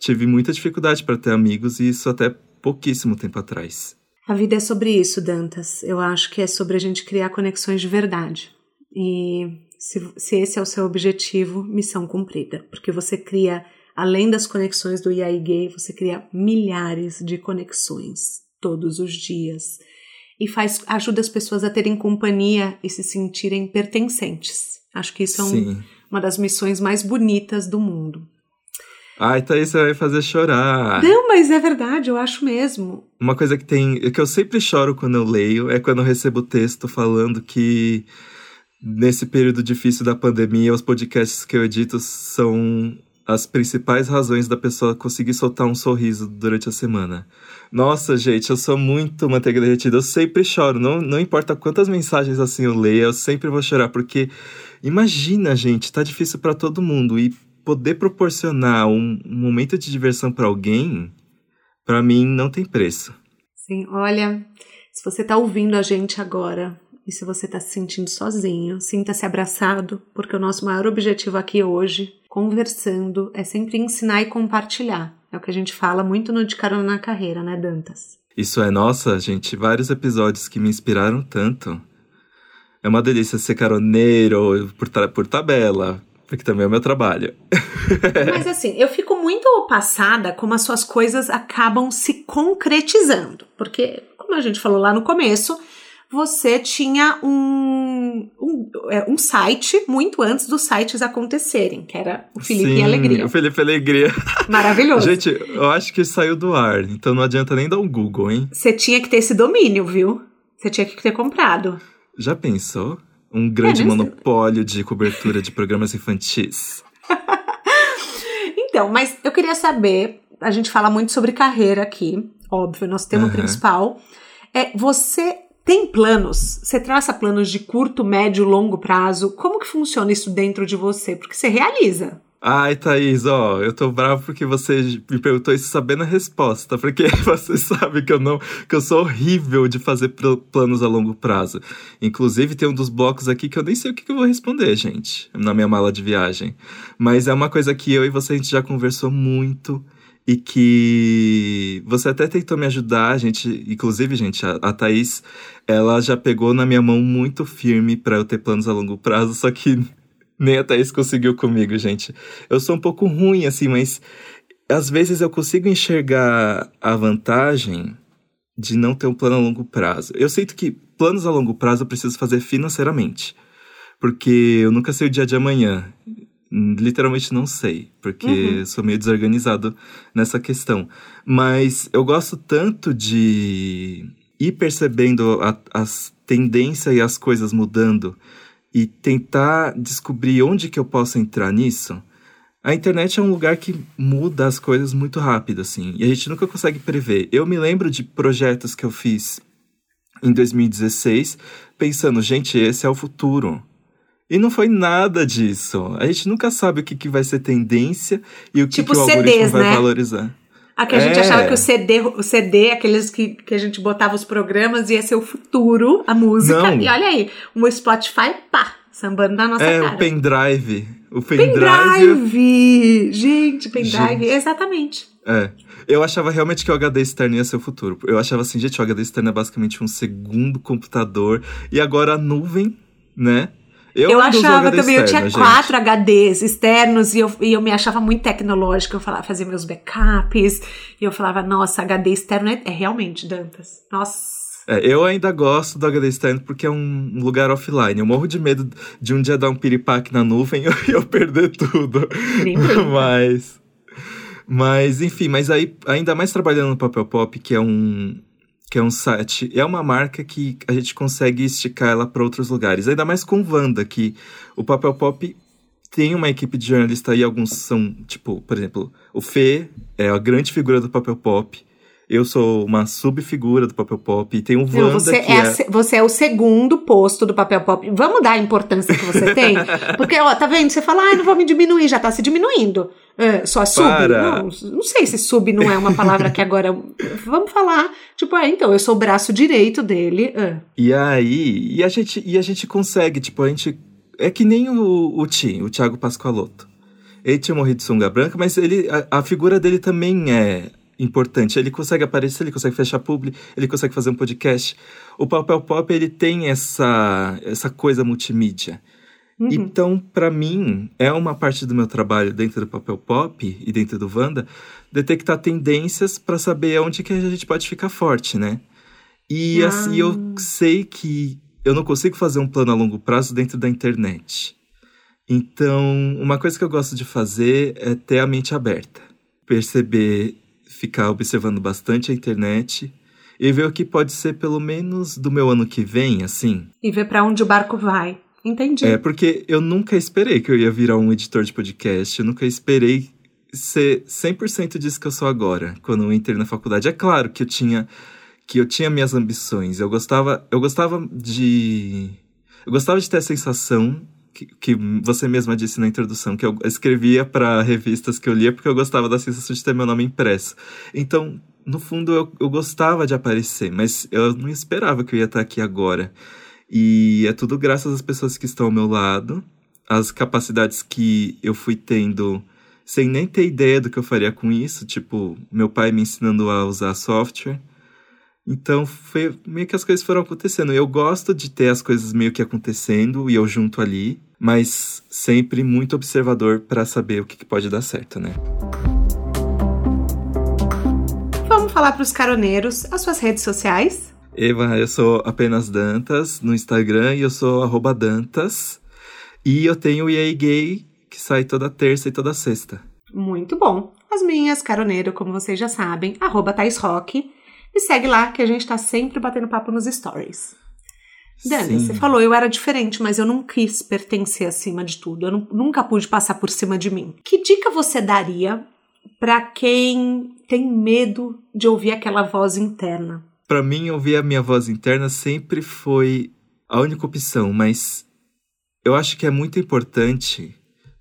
tive muita dificuldade para ter amigos e isso até pouquíssimo tempo atrás. A vida é sobre isso, Dantas. Eu acho que é sobre a gente criar conexões de verdade. E se, se esse é o seu objetivo, missão cumprida, porque você cria, além das conexões do IAI Gay, você cria milhares de conexões todos os dias e faz ajuda as pessoas a terem companhia e se sentirem pertencentes. Acho que isso é um, uma das missões mais bonitas do mundo. Ai, aí você vai fazer chorar. Não, mas é verdade, eu acho mesmo. Uma coisa que tem, que eu sempre choro quando eu leio é quando eu recebo texto falando que Nesse período difícil da pandemia, os podcasts que eu edito são as principais razões da pessoa conseguir soltar um sorriso durante a semana. Nossa, gente, eu sou muito manteiga derretida. Eu sempre choro. Não, não importa quantas mensagens assim eu leio, eu sempre vou chorar. Porque imagina, gente, tá difícil para todo mundo. E poder proporcionar um, um momento de diversão para alguém, para mim, não tem preço. Sim, olha, se você tá ouvindo a gente agora e se você está se sentindo sozinho, sinta-se abraçado, porque o nosso maior objetivo aqui hoje, conversando, é sempre ensinar e compartilhar. É o que a gente fala muito no De Carona na Carreira, né, Dantas? Isso é, nossa, gente, vários episódios que me inspiraram tanto. É uma delícia ser caroneiro por, por tabela, porque também é o meu trabalho. Mas assim, eu fico muito passada como as suas coisas acabam se concretizando. Porque, como a gente falou lá no começo, você tinha um, um, é, um, site muito antes dos sites acontecerem, que era o Felipe Sim, Alegria. O Felipe Alegria. Maravilhoso. Gente, eu acho que saiu do ar, então não adianta nem dar um Google, hein? Você tinha que ter esse domínio, viu? Você tinha que ter comprado. Já pensou? Um grande é, monopólio de cobertura de programas infantis. então, mas eu queria saber, a gente fala muito sobre carreira aqui, óbvio, nosso tema uhum. principal. É, você tem planos? Você traça planos de curto, médio, longo prazo? Como que funciona isso dentro de você? Porque você realiza. Ai, Thaís, ó, eu tô bravo porque você me perguntou isso sabendo a resposta, porque você sabe que eu não, que eu sou horrível de fazer planos a longo prazo. Inclusive, tem um dos blocos aqui que eu nem sei o que, que eu vou responder, gente, na minha mala de viagem. Mas é uma coisa que eu e você a gente já conversou muito e que você até tentou me ajudar, a gente, inclusive, gente, a, a Thaís, ela já pegou na minha mão muito firme para eu ter planos a longo prazo, só que nem a Thaís conseguiu comigo, gente. Eu sou um pouco ruim, assim, mas às vezes eu consigo enxergar a vantagem de não ter um plano a longo prazo. Eu sinto que planos a longo prazo eu preciso fazer financeiramente. Porque eu nunca sei o dia de amanhã. Literalmente não sei, porque uhum. sou meio desorganizado nessa questão. Mas eu gosto tanto de ir percebendo a, as tendências e as coisas mudando e tentar descobrir onde que eu posso entrar nisso, a internet é um lugar que muda as coisas muito rápido, assim, e a gente nunca consegue prever. Eu me lembro de projetos que eu fiz em 2016, pensando, gente, esse é o futuro. E não foi nada disso. A gente nunca sabe o que, que vai ser tendência e o que, tipo que o CDs, algoritmo vai né? valorizar. A que a gente é. achava que o CD, o CD, aqueles que, que a gente botava os programas, ia ser o futuro, a música. Não. E olha aí, o Spotify, pá, sambando na nossa é, cara. É, o pendrive. O pendrive. Pendrive! Gente, pendrive, gente. exatamente. É. Eu achava realmente que o HD externo ia ser o futuro. Eu achava assim, gente, o HD externo é basicamente um segundo computador. E agora a nuvem, né? Eu, eu achava também, externo, eu tinha gente. quatro HDs externos e eu, e eu me achava muito tecnológica. Eu falava, fazia meus backups e eu falava, nossa, HD externo é, é realmente, Dantas. Nossa. É, eu ainda gosto do HD externo porque é um lugar offline. Eu morro de medo de um dia dar um piripaque na nuvem e eu perder tudo. mas. Mas, enfim, mas aí, ainda mais trabalhando no Papel Pop, que é um, que é um site, é uma marca que a gente consegue esticar ela para outros lugares. Ainda mais com Wanda, que o Papel Pop tem uma equipe de jornalistas aí, alguns são, tipo, por exemplo, o Fê é a grande figura do Papel Pop. Eu sou uma subfigura do papel pop e tem um Wanda você que é, é... você é o segundo posto do papel pop. Vamos dar a importância que você tem? Porque, ó, tá vendo? Você fala, ah, não vou me diminuir, já tá se diminuindo. É, só sub? Para. Não, não sei se sub não é uma palavra que agora... Vamos falar, tipo, ah, então, eu sou o braço direito dele. É. E aí, e a, gente, e a gente consegue, tipo, a gente... É que nem o, o Tim, o Thiago Pascoaloto. Ele tinha morrido de sunga branca, mas ele, a, a figura dele também é importante. Ele consegue aparecer, ele consegue fechar publi, ele consegue fazer um podcast. O Papel Pop, ele tem essa, essa coisa multimídia. Uhum. Então, para mim, é uma parte do meu trabalho dentro do Papel Pop e dentro do Wanda, detectar tendências para saber onde que a gente pode ficar forte, né? E ah. assim, eu sei que eu não consigo fazer um plano a longo prazo dentro da internet. Então, uma coisa que eu gosto de fazer é ter a mente aberta. Perceber ficar observando bastante a internet e ver o que pode ser pelo menos do meu ano que vem, assim. E ver para onde o barco vai. Entendi. É, porque eu nunca esperei que eu ia virar um editor de podcast, eu nunca esperei ser 100% disso que eu sou agora, quando eu entrei na faculdade. É claro que eu tinha que eu tinha minhas ambições. Eu gostava, eu gostava de eu gostava de ter a sensação que, que você mesma disse na introdução, que eu escrevia para revistas que eu lia porque eu gostava da sensação de ter meu nome impresso. Então, no fundo, eu, eu gostava de aparecer, mas eu não esperava que eu ia estar aqui agora. E é tudo graças às pessoas que estão ao meu lado, às capacidades que eu fui tendo sem nem ter ideia do que eu faria com isso, tipo, meu pai me ensinando a usar software então foi meio que as coisas foram acontecendo. Eu gosto de ter as coisas meio que acontecendo e eu junto ali, mas sempre muito observador para saber o que, que pode dar certo, né? Vamos falar para os caroneiros as suas redes sociais. Eva, eu sou apenas Dantas no Instagram e eu sou arroba Dantas. E eu tenho o EA Gay, que sai toda terça e toda sexta. Muito bom. As minhas, caroneiro, como vocês já sabem, arroba Thais Rock. Me segue lá que a gente tá sempre batendo papo nos stories. Dani, você falou, eu era diferente, mas eu não quis pertencer acima de tudo. Eu não, nunca pude passar por cima de mim. Que dica você daria para quem tem medo de ouvir aquela voz interna? Para mim, ouvir a minha voz interna sempre foi a única opção, mas eu acho que é muito importante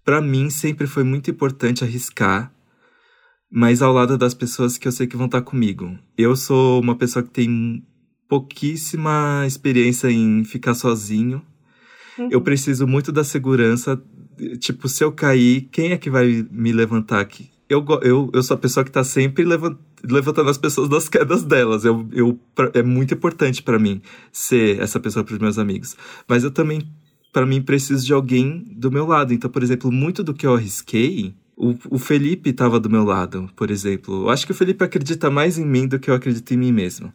para mim sempre foi muito importante arriscar, mas ao lado das pessoas que eu sei que vão estar comigo. Eu sou uma pessoa que tem pouquíssima experiência em ficar sozinho. Uhum. Eu preciso muito da segurança. Tipo, se eu cair, quem é que vai me levantar aqui? Eu, eu, eu sou a pessoa que tá sempre levantando as pessoas das quedas delas. Eu, eu, é muito importante para mim ser essa pessoa para os meus amigos. Mas eu também, para mim, preciso de alguém do meu lado. Então, por exemplo, muito do que eu arrisquei, o, o Felipe estava do meu lado, por exemplo. Eu acho que o Felipe acredita mais em mim do que eu acredito em mim mesmo.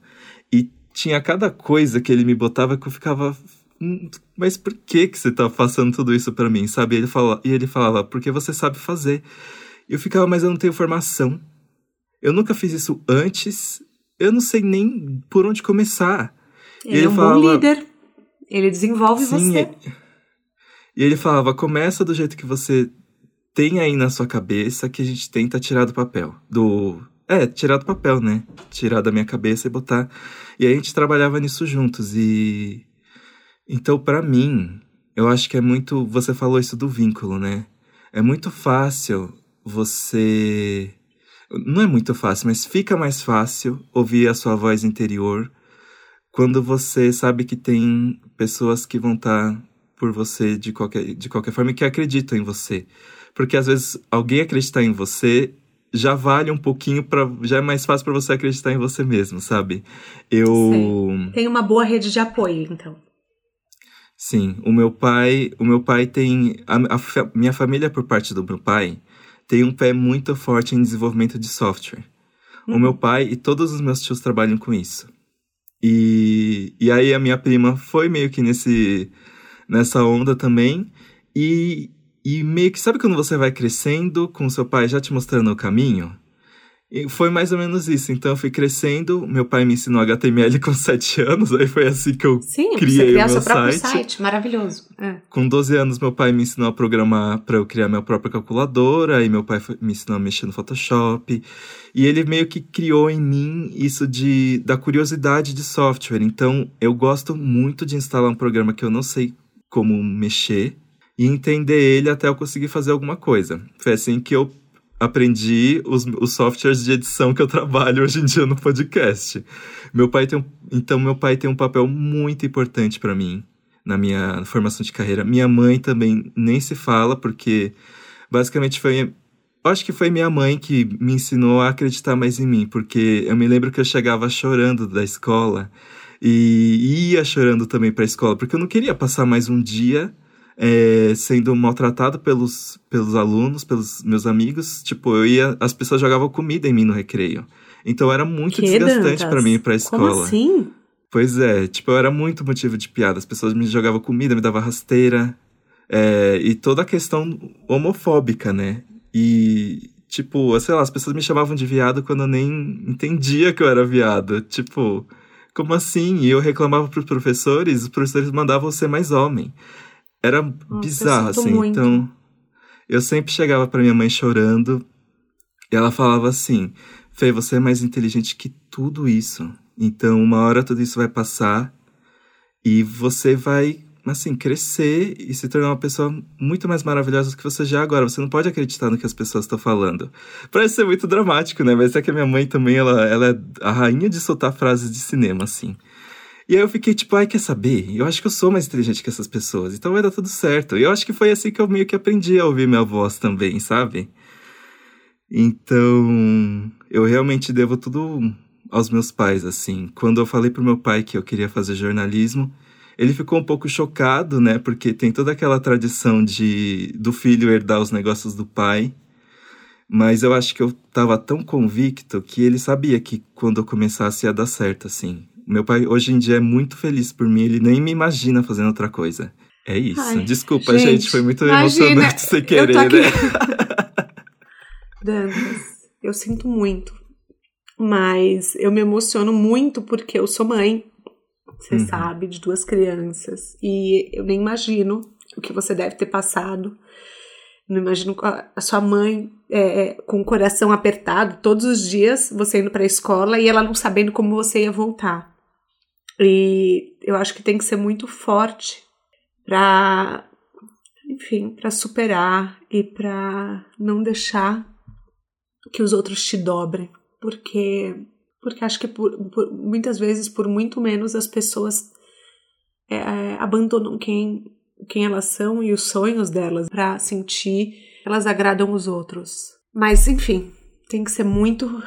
E tinha cada coisa que ele me botava que eu ficava. Hum, mas por que que você tá passando tudo isso para mim, sabe? E ele, fala, e ele falava, porque você sabe fazer. Eu ficava, mas eu não tenho formação. Eu nunca fiz isso antes. Eu não sei nem por onde começar. Ele, ele é um falava, bom líder. Ele desenvolve Sim, você. E ele falava, começa do jeito que você tem aí na sua cabeça que a gente tenta tirar do papel. Do. É, tirar do papel, né? Tirar da minha cabeça e botar e a gente trabalhava nisso juntos. E. Então, para mim, eu acho que é muito. Você falou isso do vínculo, né? É muito fácil você. Não é muito fácil, mas fica mais fácil ouvir a sua voz interior quando você sabe que tem pessoas que vão estar tá por você de qualquer, de qualquer forma e que acreditam em você. Porque às vezes alguém acreditar em você já vale um pouquinho para já é mais fácil para você acreditar em você mesmo, sabe? Eu tem uma boa rede de apoio, então. Sim, o meu pai, o meu pai tem a, a, minha família por parte do meu pai tem um pé muito forte em desenvolvimento de software. Hum. O meu pai e todos os meus tios trabalham com isso. E, e aí a minha prima foi meio que nesse nessa onda também e e meio que sabe quando você vai crescendo com seu pai já te mostrando o caminho? E foi mais ou menos isso. Então eu fui crescendo, meu pai me ensinou HTML com 7 anos, aí foi assim que eu Sim, criei o meu seu próprio site. site. Maravilhoso. É. Com 12 anos, meu pai me ensinou a programar para eu criar minha própria calculadora, e meu pai me ensinou a mexer no Photoshop. E ele meio que criou em mim isso de da curiosidade de software. Então eu gosto muito de instalar um programa que eu não sei como mexer e entender ele até eu conseguir fazer alguma coisa. Foi assim que eu aprendi os, os softwares de edição que eu trabalho hoje em dia no podcast. Meu pai tem um, então meu pai tem um papel muito importante para mim na minha formação de carreira. Minha mãe também nem se fala porque basicamente foi acho que foi minha mãe que me ensinou a acreditar mais em mim, porque eu me lembro que eu chegava chorando da escola e ia chorando também para a escola, porque eu não queria passar mais um dia é, sendo maltratado pelos, pelos alunos, pelos meus amigos. Tipo, eu ia. As pessoas jogavam comida em mim no recreio. Então era muito que desgastante para mim ir pra escola. Como assim? Pois é, tipo, eu era muito motivo de piada. As pessoas me jogavam comida, me davam rasteira. É, e toda a questão homofóbica, né? E, tipo, sei lá, as pessoas me chamavam de viado quando eu nem entendia que eu era viado. Tipo, como assim? E eu reclamava pros professores, os professores mandavam ser mais homem. Era Nossa, bizarro, assim. Muito. Então, eu sempre chegava para minha mãe chorando e ela falava assim: Fê, você é mais inteligente que tudo isso. Então, uma hora tudo isso vai passar e você vai, assim, crescer e se tornar uma pessoa muito mais maravilhosa do que você já é agora. Você não pode acreditar no que as pessoas estão falando. Parece ser muito dramático, né? Mas é que a minha mãe também, ela, ela é a rainha de soltar frases de cinema, assim. E aí eu fiquei tipo, ai, quer saber? Eu acho que eu sou mais inteligente que essas pessoas, então vai dar tudo certo. E eu acho que foi assim que eu meio que aprendi a ouvir minha voz também, sabe? Então, eu realmente devo tudo aos meus pais, assim. Quando eu falei pro meu pai que eu queria fazer jornalismo, ele ficou um pouco chocado, né? Porque tem toda aquela tradição de do filho herdar os negócios do pai. Mas eu acho que eu tava tão convicto que ele sabia que quando eu começasse ia dar certo, assim. Meu pai hoje em dia é muito feliz por mim, ele nem me imagina fazendo outra coisa. É isso. Ai, Desculpa, gente, gente, foi muito imagina, emocionante sem querer, aqui... né? Dantas, eu sinto muito. Mas eu me emociono muito porque eu sou mãe, você uhum. sabe, de duas crianças. E eu nem imagino o que você deve ter passado. Não imagino a sua mãe é, é, com o coração apertado todos os dias, você indo para a escola e ela não sabendo como você ia voltar. E eu acho que tem que ser muito forte para enfim, para superar e para não deixar que os outros te dobrem, porque porque acho que por, por, muitas vezes por muito menos as pessoas é, é, abandonam quem quem elas são e os sonhos delas para sentir elas agradam os outros. Mas enfim, tem que ser muito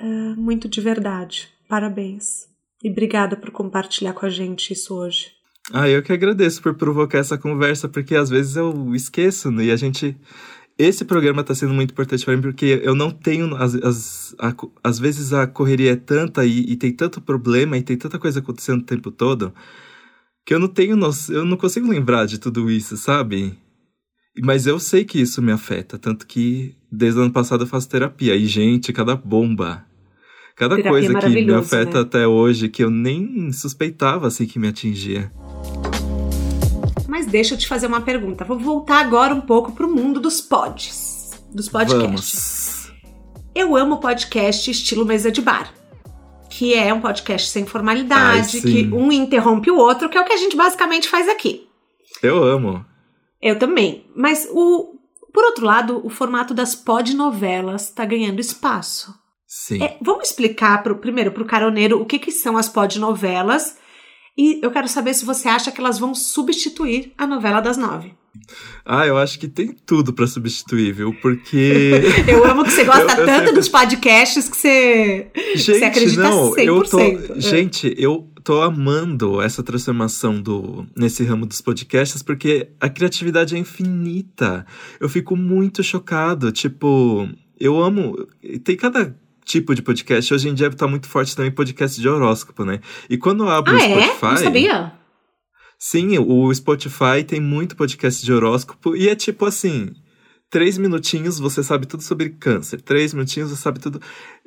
é, muito de verdade. Parabéns e obrigada por compartilhar com a gente isso hoje. Ah, eu que agradeço por provocar essa conversa, porque às vezes eu esqueço, né? E a gente. Esse programa está sendo muito importante para mim, porque eu não tenho. Às, às, a, às vezes a correria é tanta e, e, tem tanto problema e tem tanta coisa acontecendo o tempo todo, que eu não tenho. Eu não consigo lembrar de tudo isso, sabe? Mas eu sei que isso me afeta, tanto que desde o ano passado eu faço terapia. E, gente, cada bomba. Cada terapia coisa que me afeta né? até hoje, que eu nem suspeitava assim que me atingia. Mas deixa eu te fazer uma pergunta. Vou voltar agora um pouco pro mundo dos pods, dos podcasts. Vamos. Eu amo podcast estilo mesa de bar. Que é um podcast sem formalidade, Ai, que um interrompe o outro, que é o que a gente basicamente faz aqui. Eu amo. Eu também. Mas o. Por outro lado, o formato das podnovelas está ganhando espaço. Sim. É, vamos explicar pro, primeiro para o caroneiro o que, que são as podnovelas e eu quero saber se você acha que elas vão substituir a novela das nove. Ah, eu acho que tem tudo para substituir, viu? Porque. eu amo que você gosta eu, eu tanto sempre... dos podcasts que você, gente, você acredita não, 100%. Eu tô... É. Gente, eu tô amando essa transformação do nesse ramo dos podcasts porque a criatividade é infinita. Eu fico muito chocado. Tipo, eu amo. Tem cada tipo de podcast. Hoje em dia tá muito forte também podcast de horóscopo, né? E quando eu abro ah, o Spotify. É? Não sabia? Sim, o Spotify tem muito podcast de horóscopo e é tipo assim: três minutinhos você sabe tudo sobre câncer, três minutinhos você sabe tudo.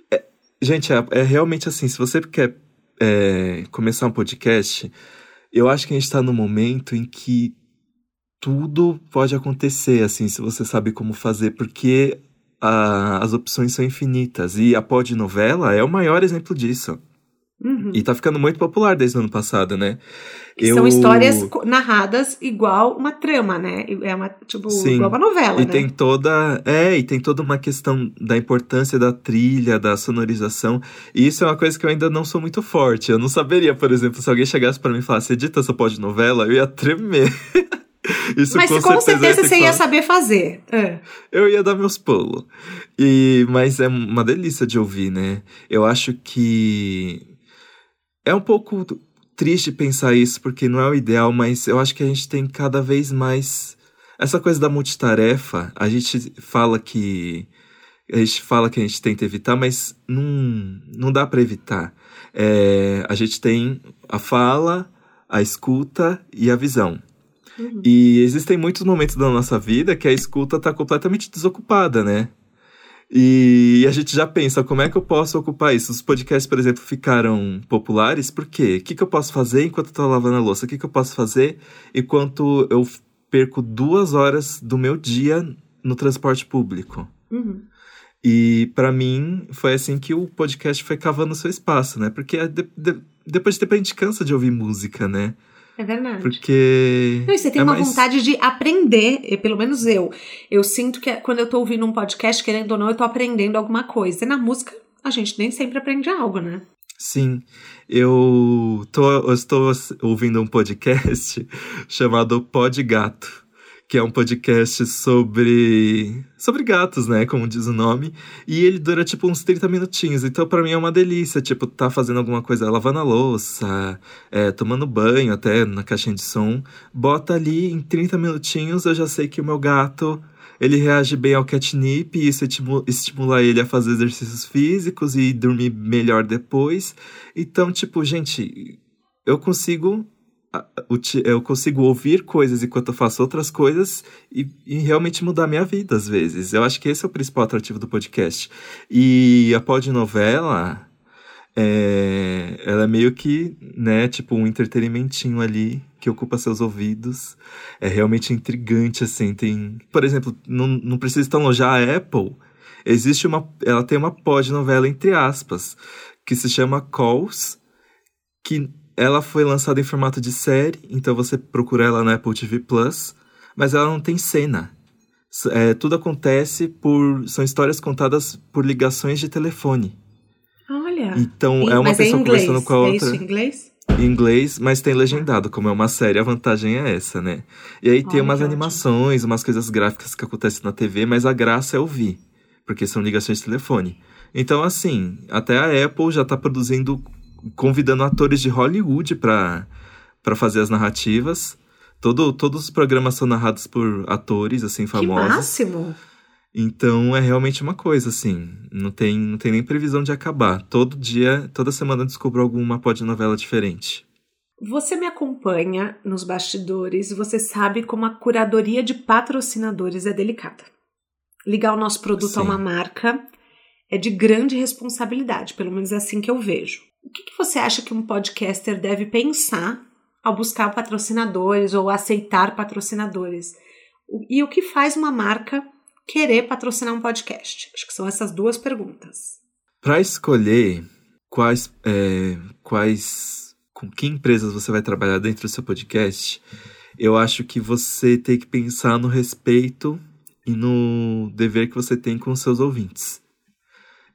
É, gente, é, é, realmente assim: se você quer é, começar um podcast, eu acho que a gente tá no momento em que tudo pode acontecer, assim, se você sabe como fazer, porque a, as opções são infinitas. E a pod novela é o maior exemplo disso. Uhum. E tá ficando muito popular desde o ano passado, né? Eu... São histórias narradas igual uma trama, né? É uma, tipo, Sim. igual uma novela, e né? tem toda. É, e tem toda uma questão da importância da trilha, da sonorização. E isso é uma coisa que eu ainda não sou muito forte. Eu não saberia, por exemplo, se alguém chegasse para mim e falasse, edita essa pod novela, eu ia tremer. Isso mas com, com certeza, você ia saber fazer. É. Eu ia dar meus pulos. E, mas é uma delícia de ouvir, né? Eu acho que é um pouco triste pensar isso, porque não é o ideal, mas eu acho que a gente tem cada vez mais. Essa coisa da multitarefa, a gente fala que. A gente fala que a gente tenta evitar, mas não, não dá para evitar. É, a gente tem a fala, a escuta e a visão. Uhum. E existem muitos momentos da nossa vida que a escuta está completamente desocupada, né? E a gente já pensa, como é que eu posso ocupar isso? Os podcasts, por exemplo, ficaram populares, por quê? O que, que eu posso fazer enquanto estou lavando a louça? O que, que eu posso fazer enquanto eu perco duas horas do meu dia no transporte público? Uhum. E para mim, foi assim que o podcast foi cavando seu espaço, né? Porque de, de, depois de tempo a gente cansa de ouvir música, né? É verdade. Porque. Não, e você tem é uma mais... vontade de aprender, pelo menos eu. Eu sinto que quando eu tô ouvindo um podcast, querendo ou não, eu tô aprendendo alguma coisa. E na música, a gente nem sempre aprende algo, né? Sim. Eu, tô, eu estou ouvindo um podcast chamado Pod Gato que é um podcast sobre sobre gatos, né, como diz o nome, e ele dura tipo uns 30 minutinhos. Então para mim é uma delícia, tipo, tá fazendo alguma coisa, lavando a louça, é, tomando banho até na caixinha de som, bota ali em 30 minutinhos, eu já sei que o meu gato ele reage bem ao catnip e isso estimula ele a fazer exercícios físicos e dormir melhor depois. Então, tipo, gente, eu consigo eu consigo ouvir coisas enquanto eu faço outras coisas e, e, realmente mudar minha vida às vezes. Eu acho que esse é o principal atrativo do podcast. E a podnovela, é, ela é meio que, né, tipo um entretenimentinho ali que ocupa seus ouvidos. É realmente intrigante, assim. Tem, por exemplo, não, não precisa tão longe a Apple. Existe uma, ela tem uma podnovela entre aspas que se chama Calls, que ela foi lançada em formato de série, então você procura ela na Apple TV Plus. mas ela não tem cena. É, tudo acontece por. São histórias contadas por ligações de telefone. Olha. Então é uma mas pessoa é inglês. conversando com a É outra. isso em inglês? em inglês, mas tem legendado. Como é uma série, a vantagem é essa, né? E aí tem Olha, umas que ótimo. animações, umas coisas gráficas que acontecem na TV, mas a graça é ouvir, porque são ligações de telefone. Então, assim, até a Apple já tá produzindo, convidando atores de Hollywood para fazer as narrativas. Todo, todos os programas são narrados por atores, assim, Que famosos. máximo! Então é realmente uma coisa, assim. Não tem, não tem nem previsão de acabar. Todo dia, toda semana eu descubro alguma podnovela diferente. Você me acompanha nos bastidores, você sabe como a curadoria de patrocinadores é delicada. Ligar o nosso produto Sim. a uma marca é de grande responsabilidade, pelo menos é assim que eu vejo. O que, que você acha que um podcaster deve pensar ao buscar patrocinadores ou aceitar patrocinadores? E o que faz uma marca querer patrocinar um podcast? Acho que são essas duas perguntas. Para escolher quais, é, quais, com que empresas você vai trabalhar dentro do seu podcast, eu acho que você tem que pensar no respeito e no dever que você tem com os seus ouvintes.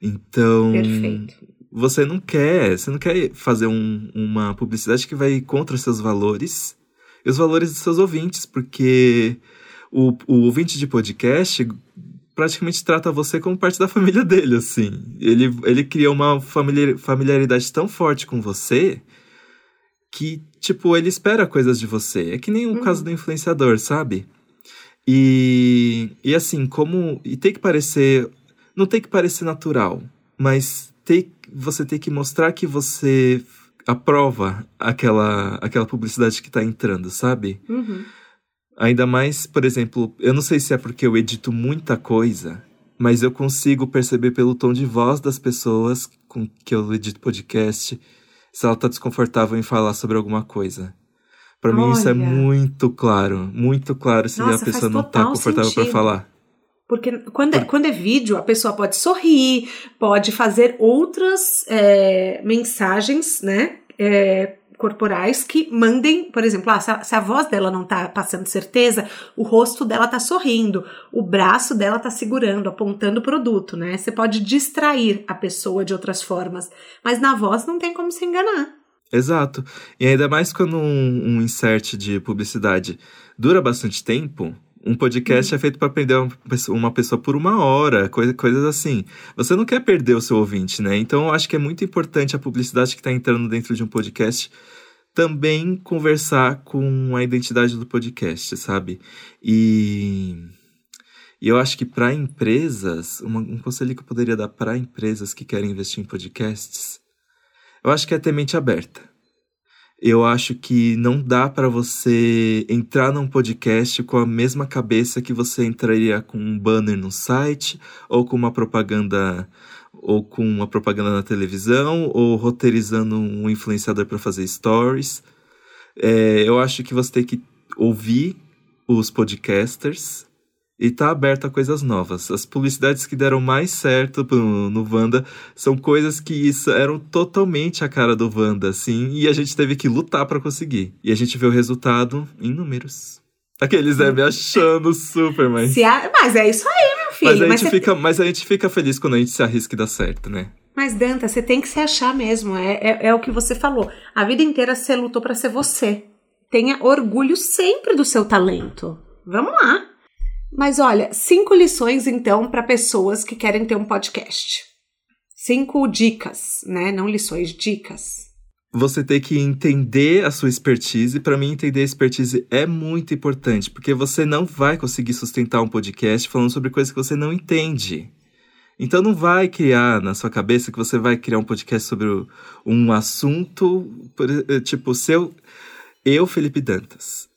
Então, Perfeito. Você não quer, você não quer fazer um- uma publicidade que vai contra os seus valores e os valores dos seus ouvintes, porque o, o ouvinte de podcast praticamente trata você como parte da família dele, assim. Ele, ele cria uma familiar- familiaridade tão forte com você que, tipo, ele espera coisas de você. É que nem o Uhum. caso do influenciador, sabe? E, e assim, como. E tem que parecer. Não tem que parecer natural, mas tem, você tem que mostrar que você aprova aquela, aquela publicidade que tá entrando, sabe? Uhum. Ainda mais, por exemplo, eu não sei se é porque eu edito muita coisa, mas eu consigo perceber pelo tom de voz das pessoas com que eu edito podcast se ela tá desconfortável em falar sobre alguma coisa. Pra mim isso é muito claro, muito claro se Nossa, a pessoa não tá confortável pra sentido. falar. Porque quando é, quando é vídeo, a pessoa pode sorrir, pode fazer outras é, mensagens, né? é, corporais que mandem, por exemplo, ah, se, a, se a voz dela não tá passando certeza, o rosto dela tá sorrindo, o braço dela tá segurando, apontando o produto, né? Você pode distrair a pessoa de outras formas, mas na voz não tem como se enganar. Exato. E ainda mais quando um, um insert de publicidade dura bastante tempo, um podcast é feito para prender uma pessoa, uma pessoa por uma hora, coisa, coisas assim. Você não quer perder o seu ouvinte, né? Então eu acho que é muito importante a publicidade que está entrando dentro de um podcast também conversar com a identidade do podcast, sabe? E, e eu acho que para empresas, uma- um conselho que eu poderia dar para empresas que querem investir em podcasts, eu acho que é ter mente aberta. Eu acho que não dá para você entrar num podcast com a mesma cabeça que você entraria com um banner no site ou com uma propaganda ou com uma propaganda na televisão ou roteirizando um influenciador para fazer stories. É, eu acho que você tem que ouvir os podcasters e tá aberto a coisas novas. As publicidades que deram mais certo no Wanda são coisas que eram totalmente a cara do Wanda, assim, e a gente teve que lutar pra conseguir. E a gente vê o resultado em números. Aqueles né, me achando super, mas. A- mas é isso aí, meu filho. Mas a, Mas gente você- fica, mas a gente fica feliz quando a gente se arrisca e dá certo, né? Mas, Danta, você tem que se achar mesmo. É, é, é o que você falou. A vida inteira você lutou pra ser você. Tenha orgulho sempre do seu talento. Vamos lá. Mas olha, cinco lições então para pessoas que querem ter um podcast. Cinco dicas, né? Não lições, dicas. Você tem que entender a sua expertise. Para mim, entender a expertise é muito importante, porque você não vai conseguir sustentar um podcast falando sobre coisas que você não entende. Então, não vai criar na sua cabeça que você vai criar um podcast sobre um assunto, tipo, seu. Eu, Felipe Dantas,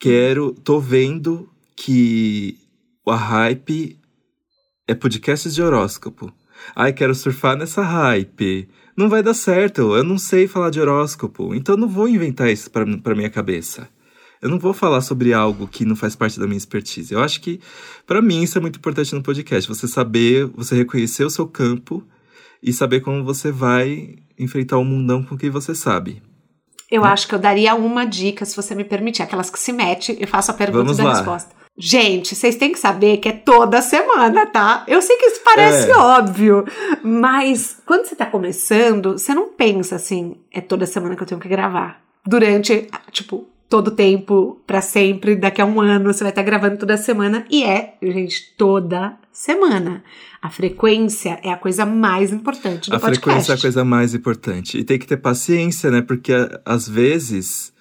quero. tô vendo que a hype é podcasts de horóscopo. Ai, quero surfar nessa hype. Não vai dar certo, eu não sei falar de horóscopo, então eu não vou inventar isso pra minha cabeça. Eu não vou falar sobre algo que não faz parte da minha expertise. Eu acho que, pra mim, isso é muito importante no podcast. Você saber, você reconhecer o seu campo e saber como você vai enfrentar o mundão com o que você sabe. Eu acho que eu daria uma dica, se você me permitir, aquelas que se mete e faço a pergunta Vamos e da lá. resposta. Gente, vocês têm que saber que é toda semana, tá? Eu sei que isso parece É. óbvio, mas quando você tá começando, você não pensa assim, é toda semana que eu tenho que gravar. Durante, tipo, todo o tempo, pra sempre, daqui a um ano, você vai estar gravando toda semana. E é, gente, toda semana. A frequência é a coisa mais importante do A podcast. frequência é a coisa mais importante. E tem que ter paciência, né? Porque a- às vezes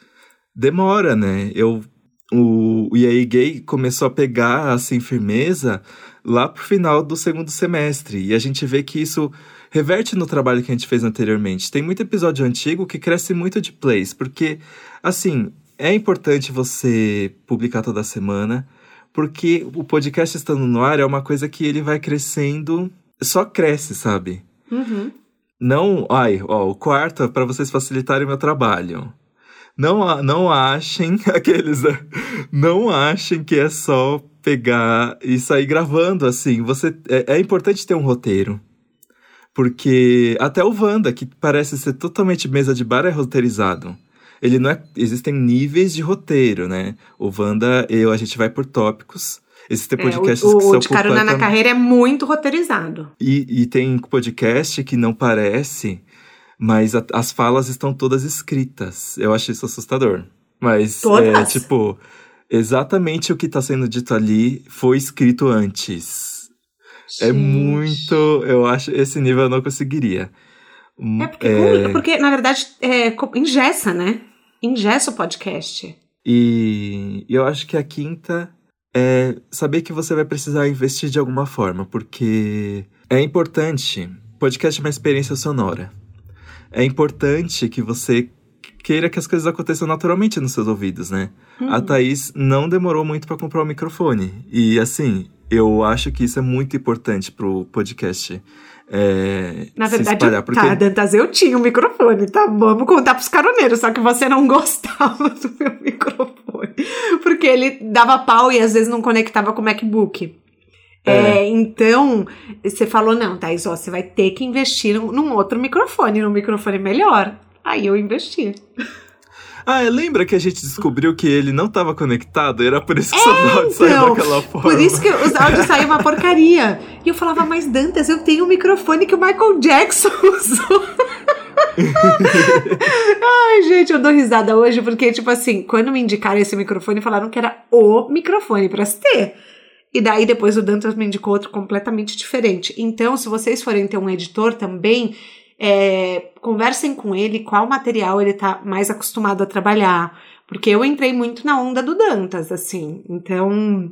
demora, né? Eu, o, o EA Gay começou a pegar, assim, firmeza lá pro final do segundo semestre. E a gente vê que isso reverte no trabalho que a gente fez anteriormente. Tem muito episódio antigo que cresce muito de plays, porque, assim, é importante você publicar toda semana, porque o podcast estando no ar é uma coisa que ele vai crescendo, só cresce, sabe? Uhum. Não, ai, ó, o quarto é para vocês facilitarem o meu trabalho. Não, não achem aqueles, né? não achem que é só pegar e sair gravando assim. Você é, é importante ter um roteiro. Porque até o Wanda, que parece ser totalmente mesa de bar, é roteirizado. Ele não é. Existem níveis de roteiro, né? O Wanda, eu, a gente vai por tópicos. Existem É, podcasts o, que o são de Carona na completam- Carreira é muito roteirizado. e, e tem podcast que não parece, mas a- as falas estão todas escritas. Eu acho isso assustador. Mas é Todas? tipo, exatamente o que está sendo dito ali foi escrito antes. É Gente. muito. Eu acho. Esse nível eu não conseguiria. É porque, porque, na verdade, é, engessa, né? Engessa o podcast. E eu acho que a quinta é saber que você vai precisar investir de alguma forma, porque é importante. Podcast é uma experiência sonora. É importante que você queira que as coisas aconteçam naturalmente nos seus ouvidos, né? Uhum. A Thaís não demorou muito para comprar o microfone. E assim, eu acho que isso é muito importante pro podcast. é, Na verdade, espalhar, porque tá, Dantas, eu tinha um microfone, tá? Vamos contar pros caroneiros, só que você não gostava do meu microfone. Porque ele dava pau e às vezes não conectava com o MacBook. É, então, você falou, não, Thaís, ó, você vai ter que investir num, outro microfone, num microfone melhor. Aí eu investi. Ah, lembra que a gente descobriu que ele não estava conectado? Era por isso que seus áudios saíram então, daquela forma. Por isso que os áudios saíam uma porcaria. E eu falava, mas Dantas, eu tenho um microfone que o Michael Jackson usou. Ai, gente, eu dou risada hoje porque, tipo assim, quando me indicaram esse microfone, falaram que era o microfone pra se ter. E daí depois o Dantas me indicou outro completamente diferente. Então, se vocês forem ter um editor também, é, conversem com ele qual material ele tá mais acostumado a trabalhar. Porque eu entrei muito na onda do Dantas, assim. Então,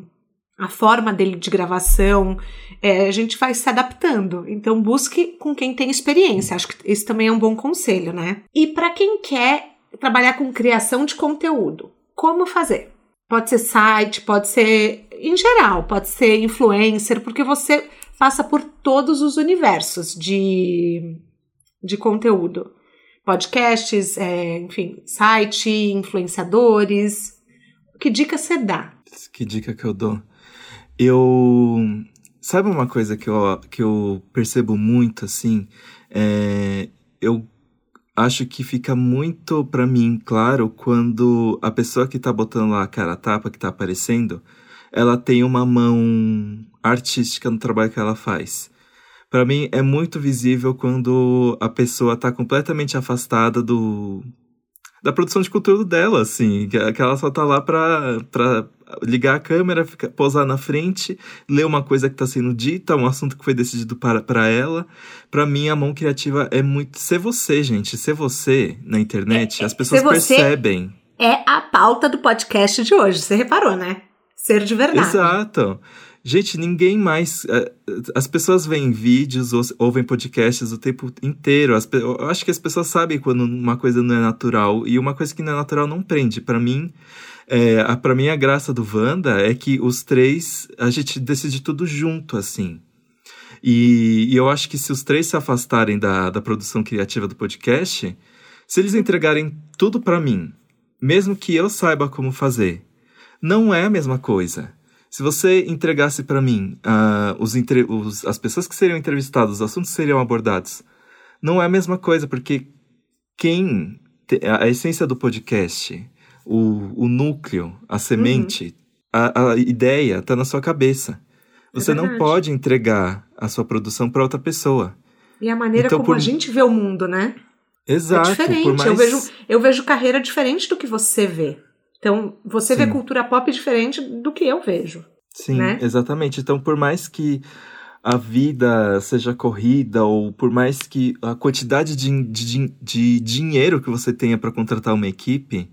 a forma dele de gravação, é, a gente vai se adaptando. Então, busque com quem tem experiência. Acho que esse também é um bom conselho, né? E para quem quer trabalhar com criação de conteúdo, como fazer? Pode ser site, pode ser em geral, pode ser influencer, porque você passa por todos os universos de, de conteúdo. Podcasts, é, enfim, site, influenciadores. Que dica você dá? Que dica que eu dou? Eu. Sabe uma coisa que eu, que eu percebo muito, assim? É, eu acho que fica muito pra mim claro quando a pessoa que tá botando lá a cara a tapa, que tá aparecendo, ela tem uma mão artística no trabalho que ela faz. Pra mim é muito visível quando a pessoa tá completamente afastada do da produção de conteúdo dela, assim, que, que ela só tá lá pra, pra ligar a câmera, ficar, posar na frente, ler uma coisa que tá sendo dita, um assunto que foi decidido para, para ela. Pra mim, a mão criativa é muito ser você, gente. Ser você na internet, É, é, as pessoas percebem. É a pauta do podcast de hoje, você reparou, né? Ser de verdade. Exato. Gente, ninguém mais. eh, As pessoas veem vídeos, ou- ouvem podcasts o tempo inteiro. As eu acho que as pessoas sabem quando uma coisa não é natural. E uma coisa que não é natural não prende. Pra mim, é, a, pra mim, a graça do Wanda é que os três, a gente decide tudo junto, assim. E, e eu acho que se os três se afastarem da, da produção criativa do podcast, se eles entregarem tudo pra mim, mesmo que eu saiba como fazer, não é a mesma coisa. Se você entregasse pra mim ah, os, os- as pessoas que seriam entrevistadas, os assuntos que seriam abordados, não é a mesma coisa, porque quem a essência do podcast, o, o núcleo, a semente, uhum. a, a ideia está na sua cabeça. É Você é não pode entregar a sua produção para outra pessoa. E a maneira então, como por... a gente vê o mundo, né? Exato. É diferente. Mais... Eu, vejo, eu vejo carreira diferente do que você vê. Então, você Sim. vê cultura pop diferente do que eu vejo. Sim, né? exatamente. Então, por mais que a vida seja corrida, ou por mais que a quantidade de, de, de dinheiro que você tenha para contratar uma equipe,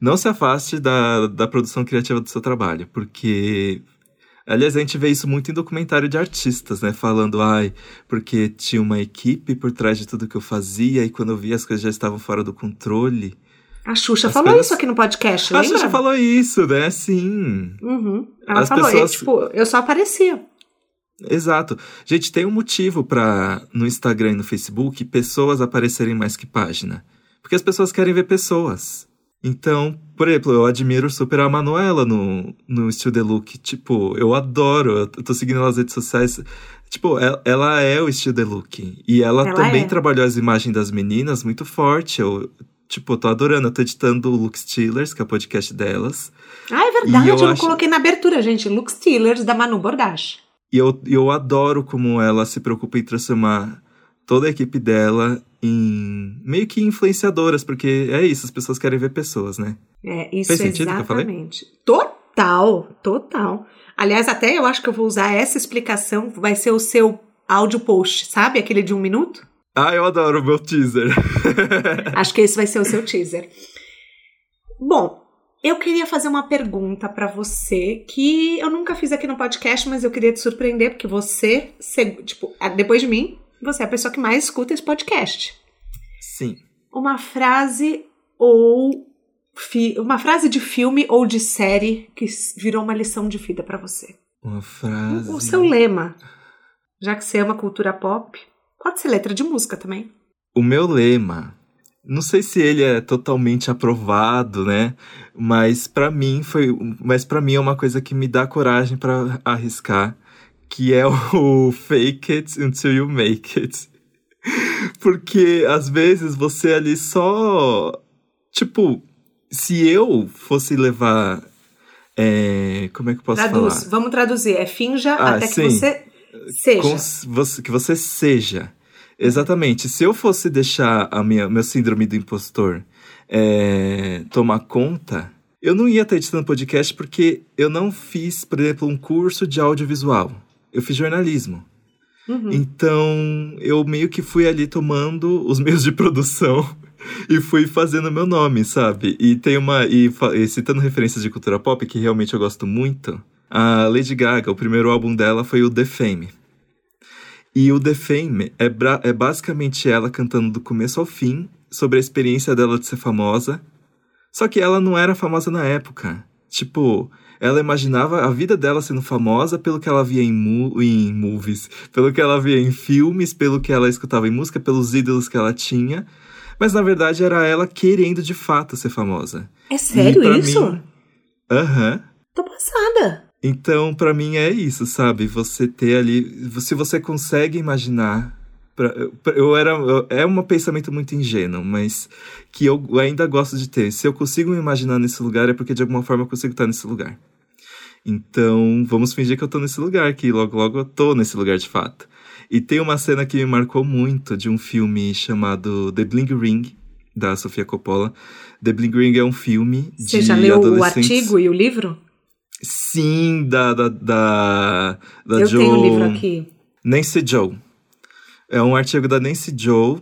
não se afaste da, da produção criativa do seu trabalho, porque Aliás, a gente vê isso muito em documentário de artistas, né? Falando, ai, porque tinha uma equipe por trás de tudo que eu fazia e quando eu vi as coisas já estavam fora do controle. A Xuxa as falou coisas... isso aqui no podcast, lembra? A Xuxa falou isso, né? Sim. Uhum. Ela as falou, pessoas... e, tipo, eu só aparecia. Exato. Gente, tem um motivo para no Instagram e no Facebook pessoas aparecerem mais que página. Porque as pessoas querem ver pessoas. Então, por exemplo, eu admiro super a Manuela no, no Still The Look. Tipo, eu adoro, eu tô seguindo ela nas redes sociais. Tipo, ela, ela é o Still The Look. E ela, ela também é. trabalhou as imagens das meninas muito forte. Eu, tipo, tô adorando. Eu tô editando o Look Steelers, que é o podcast delas. Ah, é verdade. eu, eu acho... coloquei na abertura, gente. Look Steelers, da Manu Bordache. E eu, eu adoro como ela se preocupa em transformar toda a equipe dela em meio que influenciadoras, porque é isso, as pessoas querem ver pessoas, né? É, isso Fez sentido exatamente. Que eu falei? Total, total. Aliás, até eu acho que eu vou usar essa explicação, vai ser o seu áudio post, sabe? Aquele de um minuto? Ah, eu adoro o meu teaser. acho que esse vai ser o seu teaser. Bom, eu queria fazer uma pergunta para você que eu nunca fiz aqui no podcast, mas eu queria te surpreender, porque você, tipo, depois de mim, você é a pessoa que mais escuta esse podcast. Sim. Uma frase ou uma frase de filme ou de série que virou uma lição de vida para você. Uma frase. O seu lema. Já que você ama cultura pop, pode ser letra de música também. O meu lema. Não sei se ele é totalmente aprovado, né? Mas para mim foi, mas para mim é uma coisa que me dá coragem para arriscar que é o fake it until you make it. Porque às vezes você ali só. Tipo, se eu fosse levar. É, como é que eu posso Traduz, falar? Vamos traduzir. É finja ah, até sim. que você seja. Que você seja. Exatamente. Se eu fosse deixar a minha meu síndrome do impostor é, tomar conta, eu não ia estar editando podcast porque eu não fiz, por exemplo, um curso de audiovisual eu fiz jornalismo. Uhum. Então, eu meio que fui ali tomando os meios de produção e fui fazendo meu nome, sabe? E tem uma. E, e, citando referências de cultura pop, que realmente eu gosto muito, a Lady Gaga, o primeiro álbum dela foi o The Fame. E o The Fame é, é basicamente ela cantando do começo ao fim sobre a experiência dela de ser famosa. Só que ela não era famosa na época. Tipo, ela imaginava a vida dela sendo famosa pelo que ela via em, em movies, pelo que ela via em filmes, pelo que ela escutava em música, pelos ídolos que ela tinha. Mas na verdade era ela querendo de fato ser famosa. É sério isso? Aham. Uhum. Tô passada. Então, para mim é isso, sabe? Você ter ali. Se você consegue imaginar. Eu era. É um pensamento muito ingênuo, mas que eu ainda gosto de ter. Se eu consigo me imaginar nesse lugar, é porque de alguma forma eu consigo estar nesse lugar. Então, vamos fingir que eu tô nesse lugar, que logo logo eu tô nesse lugar de fato. E tem uma cena que me marcou muito de um filme chamado The Bling Ring, da Sofia Coppola. The Bling Ring é um filme Você de Você já leu o artigo e o livro? Sim, da, da, da, da eu Joe... tenho o livro aqui. Nancy Joe. É um artigo da Nancy Joe,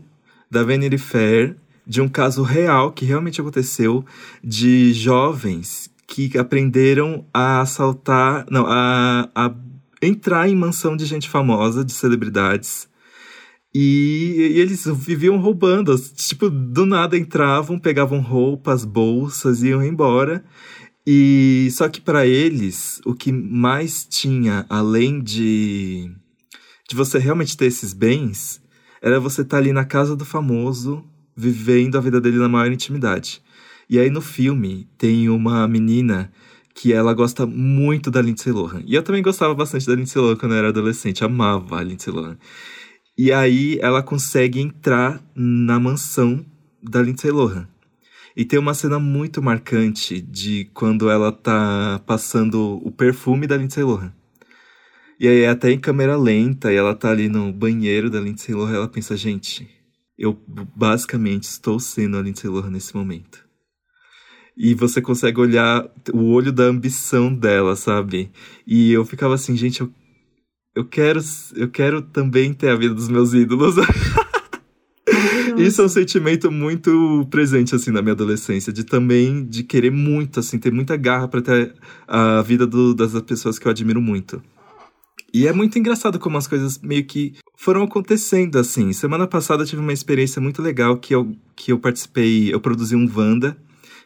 da Vanity Fair, de um caso real que realmente aconteceu de jovens que aprenderam a assaltar, não, a, a entrar em mansão de gente famosa, de celebridades. E, e, eles viviam roubando, tipo, do nada entravam, pegavam roupas, bolsas, iam embora. E só que para eles, o que mais tinha além de de você realmente ter esses bens, era você estar tá ali na casa do famoso, vivendo a vida dele na maior intimidade. E aí no filme tem uma menina que ela gosta muito da Lindsay Lohan. E eu também gostava bastante da Lindsay Lohan quando eu era adolescente, amava a Lindsay Lohan. E aí ela consegue entrar na mansão da Lindsay Lohan. E tem uma cena muito marcante de quando ela tá passando o perfume da Lindsay Lohan. E aí é até em câmera lenta, e ela tá ali no banheiro da Lindsay Lohan, ela pensa, gente, eu basicamente estou sendo a Lindsay Lohan nesse momento. E você consegue olhar o olho da ambição dela, sabe? E eu ficava assim, gente, eu, eu quero eu quero também ter a vida dos meus ídolos. Isso é um sentimento muito presente, assim, na minha adolescência, de também, de querer muito, assim, ter muita garra para ter a vida do, das pessoas que eu admiro muito. E é muito engraçado como as coisas meio que foram acontecendo assim. Semana passada eu tive uma experiência muito legal que eu, que eu participei, eu produzi um Wanda,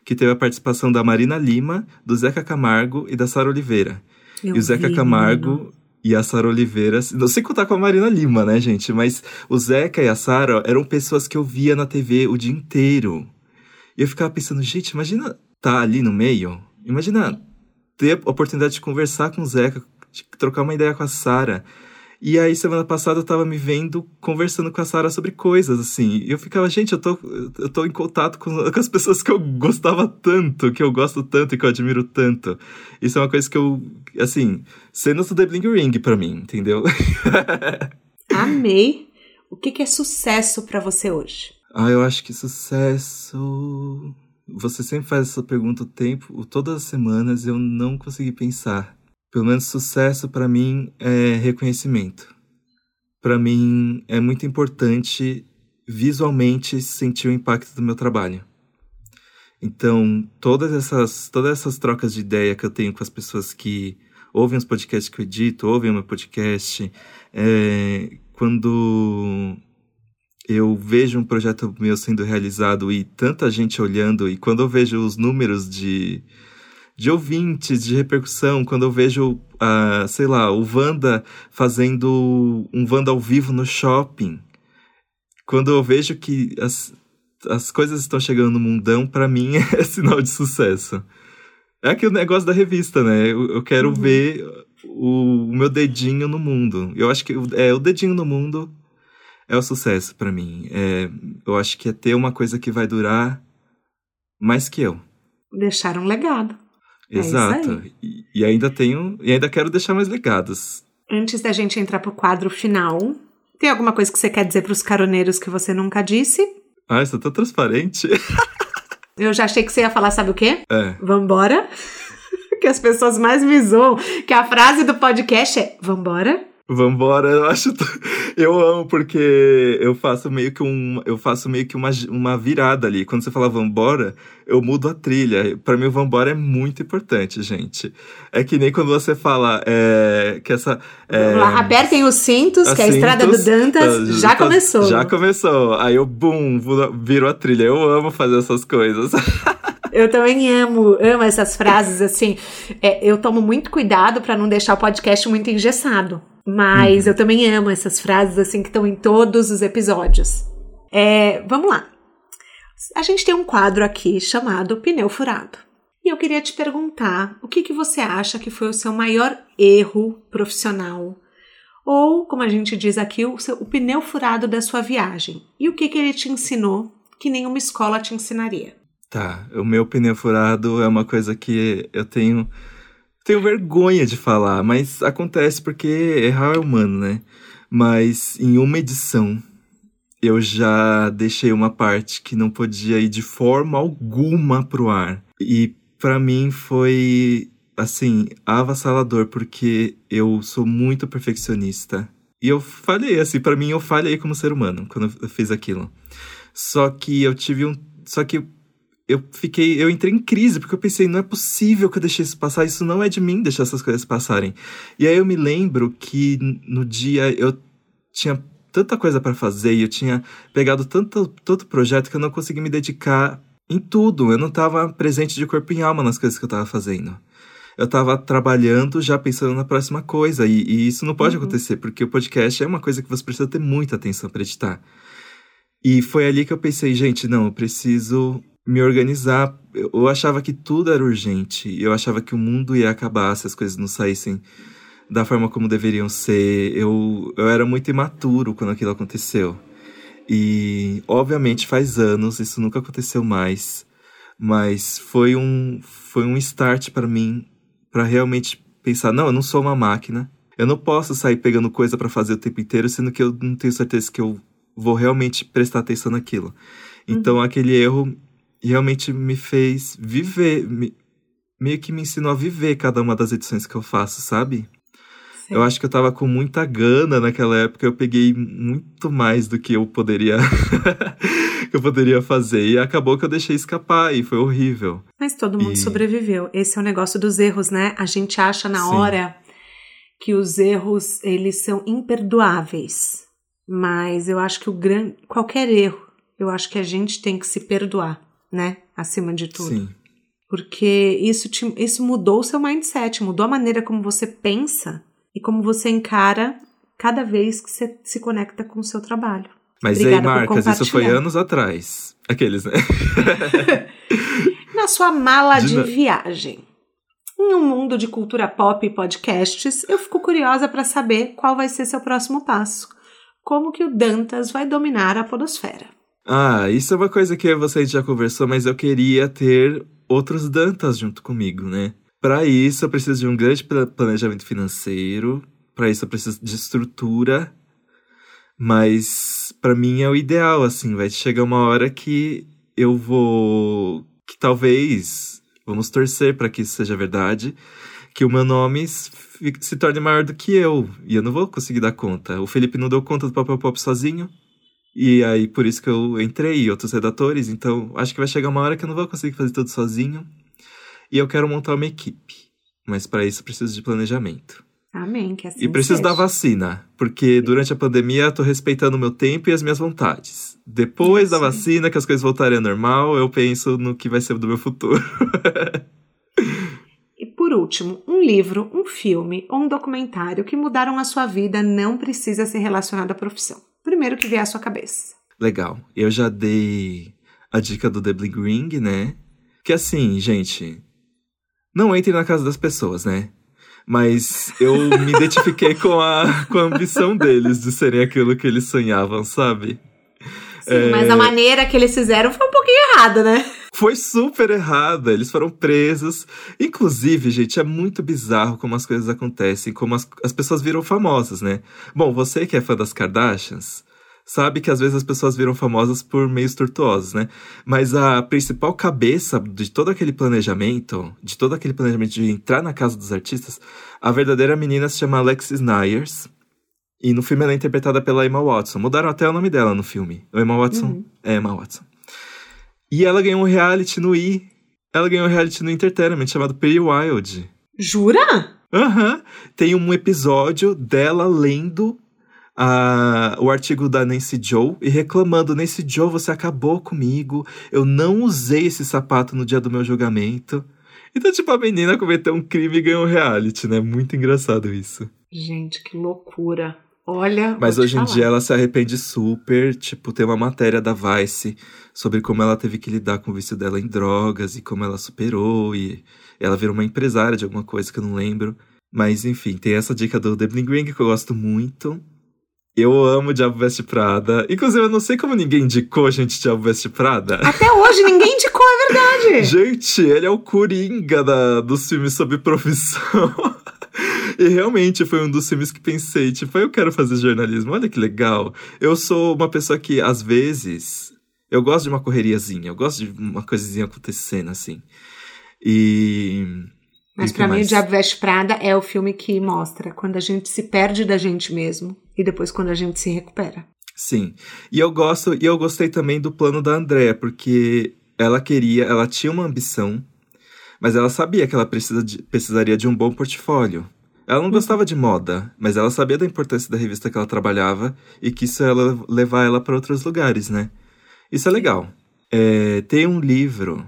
que teve a participação da Marina Lima, do Zeca Camargo e da Sara Oliveira. Eu e o Zeca vi, Camargo. E a Sara Oliveira, não sei contar com a Marina Lima, né, gente? Mas o Zeca e a Sara eram pessoas que eu via na TV o dia inteiro. E eu ficava pensando, gente, imagina tá ali no meio, imagina ter a oportunidade de conversar com o Zeca, de trocar uma ideia com a Sara. E aí, semana passada, eu tava me vendo conversando com a Sara sobre coisas, assim. E eu ficava, gente, eu tô, eu tô em contato com, com, as pessoas que eu gostava tanto, que eu gosto tanto e que eu admiro tanto. Isso é uma coisa que eu, assim, cenas do The Bling Ring pra mim, entendeu? Amei. O que, que é sucesso para você hoje? Ah, eu acho que sucesso. Você sempre faz essa pergunta o tempo, todas as semanas, eu não consegui pensar. Pelo menos sucesso para mim é reconhecimento. Para mim é muito importante visualmente sentir o impacto do meu trabalho. Então, todas essas, todas essas trocas de ideia que eu tenho com as pessoas que ouvem os podcasts que eu edito, ouvem o meu podcast, é, quando eu vejo um projeto meu sendo realizado e tanta gente olhando, e quando eu vejo os números de, de ouvintes, de repercussão, quando eu vejo, uh, sei lá, o Wanda fazendo um Wanda ao vivo no shopping, quando eu vejo que as, as coisas estão chegando no mundão, para mim é sinal de sucesso. É aquele negócio da revista, né? Eu, eu quero uhum. ver o, o, meu dedinho no mundo. Eu acho que é o dedinho no mundo é o sucesso para mim. É, eu acho que é ter uma coisa que vai durar mais que eu. Deixar um legado. É Exato. É e, e, ainda tenho. E ainda quero deixar mais legados. Antes da gente entrar pro quadro final, tem alguma coisa que você quer dizer pros caroneiros que você nunca disse? Ah, isso é tão transparente. Eu já achei que você ia falar, sabe o quê? É. Vambora. que as pessoas mais me zoam. Que a frase do podcast é: Vambora. Vambora, eu acho. Eu amo porque eu faço meio que um. Eu faço meio que uma, uma virada ali. Quando você fala vambora, eu mudo a trilha. Para mim, o vambora é muito importante, gente. É que nem quando você fala é, que essa. É, Apertem os cintos, que a estrada do Dantas tá, já tá, começou. Já começou. Aí eu, bum, viro a trilha. Eu amo fazer essas coisas. Eu também amo, amo essas frases assim. É, eu tomo muito cuidado para não deixar o podcast muito engessado. Mas uhum. eu também amo essas frases assim que estão em todos os episódios. É, vamos lá. A gente tem um quadro aqui chamado Pneu Furado. E eu queria te perguntar o que, que você acha que foi o seu maior erro profissional? Ou, como a gente diz aqui, o, seu, o pneu furado da sua viagem. E o que, que ele te ensinou que nenhuma escola te ensinaria? Tá, o meu pneu furado é uma coisa que eu tenho tenho vergonha de falar, mas acontece porque errar é humano, né? Mas em uma edição eu já deixei uma parte que não podia ir de forma alguma pro ar. E para mim foi assim, avassalador porque eu sou muito perfeccionista. E eu falhei assim, para mim eu falhei como ser humano quando eu fiz aquilo. Só que eu tive um, só que eu fiquei, eu entrei em crise, porque eu pensei, não é possível que eu deixei isso passar, isso não é de mim deixar essas coisas passarem. E aí eu me lembro que no dia eu tinha tanta coisa para fazer e eu tinha pegado tanto, tanto projeto que eu não consegui me dedicar em tudo. Eu não estava presente de corpo e alma nas coisas que eu estava fazendo. Eu estava trabalhando já pensando na próxima coisa, e, e isso não pode uhum. acontecer, porque o podcast é uma coisa que você precisa ter muita atenção para editar. E foi ali que eu pensei, gente, não, eu preciso me organizar. Eu achava que tudo era urgente. Eu achava que o mundo ia acabar se as coisas não saíssem da forma como deveriam ser. Eu, eu era muito imaturo quando aquilo aconteceu. E, obviamente, faz anos, isso nunca aconteceu mais. Mas foi um, foi um start para mim, para realmente pensar: não, eu não sou uma máquina. Eu não posso sair pegando coisa para fazer o tempo inteiro, sendo que eu não tenho certeza que eu vou realmente prestar atenção naquilo. Então, uhum. aquele erro realmente me fez viver, me, meio que me ensinou a viver cada uma das edições que eu faço, sabe? Sim. Eu acho que eu tava com muita gana naquela época, eu peguei muito mais do que eu poderia que eu poderia fazer e acabou que eu deixei escapar e foi horrível. Mas todo mundo e... sobreviveu. Esse é o negócio dos erros, né? A gente acha na Sim. hora que os erros eles são imperdoáveis. Mas eu acho que o grande qualquer erro, eu acho que a gente tem que se perdoar, né? Acima de tudo. Sim. Porque isso, te, isso mudou o seu mindset, mudou a maneira como você pensa e como você encara cada vez que você se conecta com o seu trabalho. Mas Obrigada aí, Marcas, isso foi anos atrás. Aqueles, né? Na sua mala de, de viagem. Em um mundo de cultura pop e podcasts, eu fico curiosa para saber qual vai ser seu próximo passo. Como que o Dantas vai dominar a podosfera? Ah, isso é uma coisa que você já conversou, mas eu queria ter outros Dantas junto comigo, né? Para isso, eu preciso de um grande planejamento financeiro. Para isso, eu preciso de estrutura. Mas para mim é o ideal, assim. Vai chegar uma hora que eu vou. Que talvez. Vamos torcer para que isso seja verdade. Que o meu nome se torne maior do que eu. E eu não vou conseguir dar conta. O Felipe não deu conta do Papel Pop sozinho. E aí, por isso que eu entrei, e outros redatores. Então, acho que vai chegar uma hora que eu não vou conseguir fazer tudo sozinho. E eu quero montar uma equipe. Mas para isso preciso de planejamento. Amém, que assim E preciso seja. da vacina, porque durante a pandemia eu tô respeitando o meu tempo e as minhas vontades. Depois da vacina, que as coisas voltarem ao normal, eu penso no que vai ser do meu futuro. e por último, um livro, um filme ou um documentário que mudaram a sua vida não precisa ser relacionado à profissão. Primeiro que vier à sua cabeça. Legal. Eu já dei a dica do The Bling Ring, né? Que assim, gente, não entre na casa das pessoas, né? Mas eu me identifiquei com a, com a ambição deles de serem aquilo que eles sonhavam, sabe? Sim, é... mas a maneira que eles fizeram foi um pouquinho errada, né? Foi super errada. Eles foram presos. Inclusive, gente, é muito bizarro como as coisas acontecem, como as, as pessoas viram famosas, né? Bom, você que é fã das Kardashians, sabe que às vezes as pessoas viram famosas por meios tortuosos, né? Mas a principal cabeça de todo aquele planejamento, de todo aquele planejamento de entrar na casa dos artistas, a verdadeira menina se chama Alexis Nyers. E no filme ela é interpretada pela Emma Watson. Mudaram até o nome dela no filme. Emma Watson uhum. é Emma Watson. E ela ganhou um reality no I. Ela ganhou um reality no Entertainment chamado Pretty Wild. Jura? Aham. Uhum. Tem um episódio dela lendo a, o artigo da Nancy Joe e reclamando: Nancy Joe, você acabou comigo. Eu não usei esse sapato no dia do meu julgamento. Então, tipo, a menina cometeu um crime e ganhou um reality, né? Muito engraçado isso. Gente, que loucura. Olha. Mas hoje em dia ela se arrepende super. Tipo, tem uma matéria da Vice sobre como ela teve que lidar com o vício dela em drogas e como ela superou. E ela virou uma empresária de alguma coisa que eu não lembro. Mas enfim, tem essa dica do The Bling Ring que eu gosto muito. Eu amo Diabo Veste Prada. Inclusive, eu não sei como ninguém indicou, gente, Diabo Veste Prada. Até hoje, ninguém indicou, é verdade. gente, ele é o coringa da, dos filmes sobre profissão. e realmente foi um dos filmes que pensei, tipo, eu quero fazer jornalismo, olha que legal. Eu sou uma pessoa que, às vezes, eu gosto de uma correriazinha, eu gosto de uma coisinha acontecendo, assim. E mas para mim, O Diabo Veste Prada é o filme que mostra quando a gente se perde da gente mesmo e depois quando a gente se recupera. Sim. E eu gosto, e eu gostei também do plano da Andrea, porque ela queria, ela tinha uma ambição, mas ela sabia que ela precisa de, precisaria de um bom portfólio. Ela não gostava de moda, mas ela sabia da importância da revista que ela trabalhava e que isso ia levar ela para outros lugares, né? Isso é legal. É, tem um livro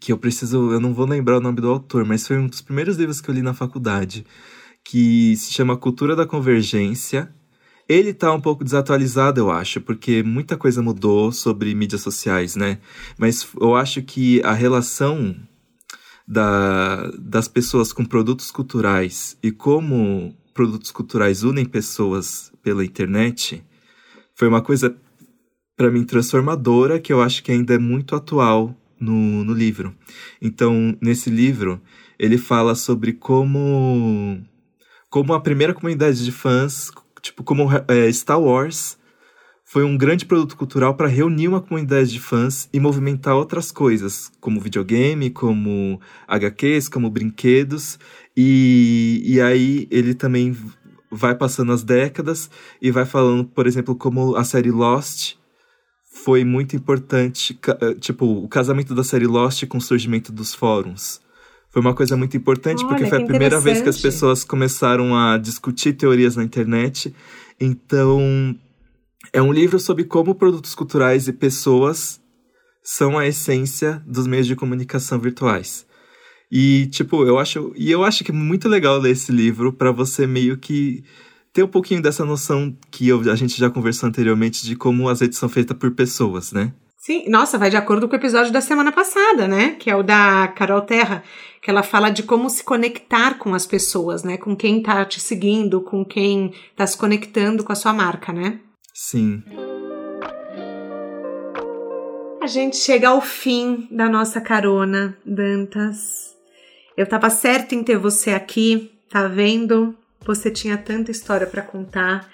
que eu preciso, eu não vou lembrar o nome do autor, mas foi um dos primeiros livros que eu li na faculdade, que se chama Cultura da Convergência. Ele tá um pouco desatualizado, eu acho, porque muita coisa mudou sobre mídias sociais, né? Mas eu acho que a relação da, das pessoas com produtos culturais e como produtos culturais unem pessoas pela internet foi uma coisa para mim, transformadora, que eu acho que ainda é muito atual no, no livro. Então, nesse livro, ele fala sobre como, como a primeira comunidade de fãs, tipo, como é, Star Wars foi um grande produto cultural para reunir uma comunidade de fãs e movimentar outras coisas, como videogame, como HQs, como brinquedos. E, e aí ele também vai passando as décadas e vai falando, por exemplo, como a série Lost foi muito importante, eh, tipo, o casamento da série Lost com o surgimento dos fóruns. Foi uma coisa muito importante Olha, porque foi a primeira vez que as pessoas começaram a discutir teorias na internet. Então, é um livro sobre como produtos culturais e pessoas são a essência dos meios de comunicação virtuais. E, tipo, eu acho. E eu acho que é muito legal ler esse livro para você meio que ter um pouquinho dessa noção que eu, a gente já conversou anteriormente de como as redes são feitas por pessoas, né? Sim, nossa, vai de acordo com o episódio da semana passada, né? Que é o da Carol Terra, que ela fala de como se conectar com as pessoas, né? Com quem tá te seguindo, com quem tá se conectando com a sua marca, né? Sim. A gente chega ao fim da nossa carona, Dantas. Eu tava certo em ter você aqui, tá vendo? Você tinha tanta história para contar.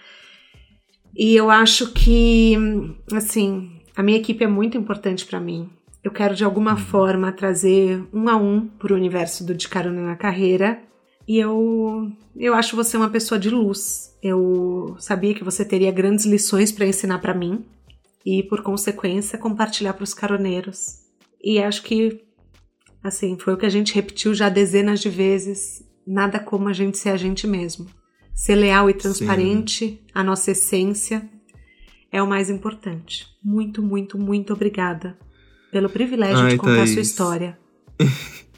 E eu acho que, assim, a minha equipe é muito importante para mim. Eu quero de alguma forma trazer um a um pro universo do De Carona na Carreira e eu, eu acho você uma pessoa de luz. Eu sabia que você teria grandes lições para ensinar para mim e, por consequência, compartilhar para os caroneiros. E acho que, assim, foi o que a gente repetiu já dezenas de vezes: nada como a gente ser a gente mesmo. Ser leal e transparente, Sim. a nossa essência, é o mais importante. Muito, muito, muito obrigada pelo privilégio Ai, de contar Thaís. a sua história.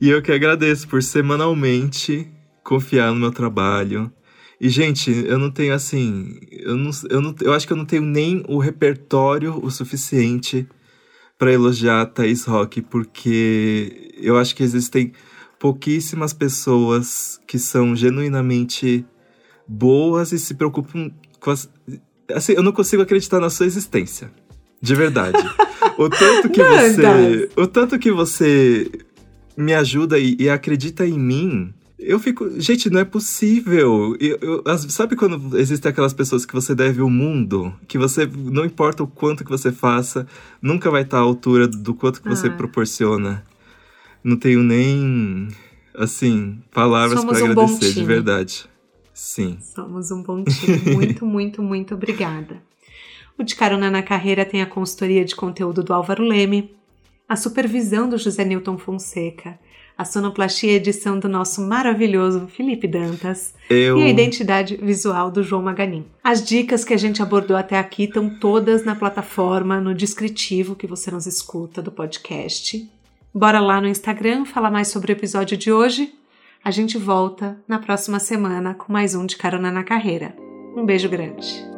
E eu que agradeço por semanalmente confiar no meu trabalho. E, gente, eu não tenho assim. Eu, não, eu, não, eu acho que eu não tenho nem o repertório o suficiente para elogiar a Thaís Rock, porque eu acho que existem pouquíssimas pessoas que são genuinamente boas e se preocupam com as. Assim, eu não consigo acreditar na sua existência. De verdade. o tanto que você. O tanto que você me ajuda e, e acredita em mim, eu fico, gente, não é possível. Eu, eu, sabe quando existem aquelas pessoas que você deve o mundo, que você não importa o quanto que você faça, nunca vai estar à altura do quanto que ah. você proporciona. Não tenho nem assim palavras para um agradecer, de verdade. Sim. Somos um bom time. Muito, muito, muito obrigada. O De Carona na Carreira tem a consultoria de conteúdo do Álvaro Leme, a supervisão do José Newton Fonseca, a sonoplastia e edição do nosso maravilhoso Felipe Dantas Eu... e a identidade visual do João Maganin. As dicas que a gente abordou até aqui estão todas na plataforma, no descritivo que você nos escuta do podcast. Bora lá no Instagram falar mais sobre o episódio de hoje. A gente volta na próxima semana com mais um de Carona na Carreira. Um beijo grande.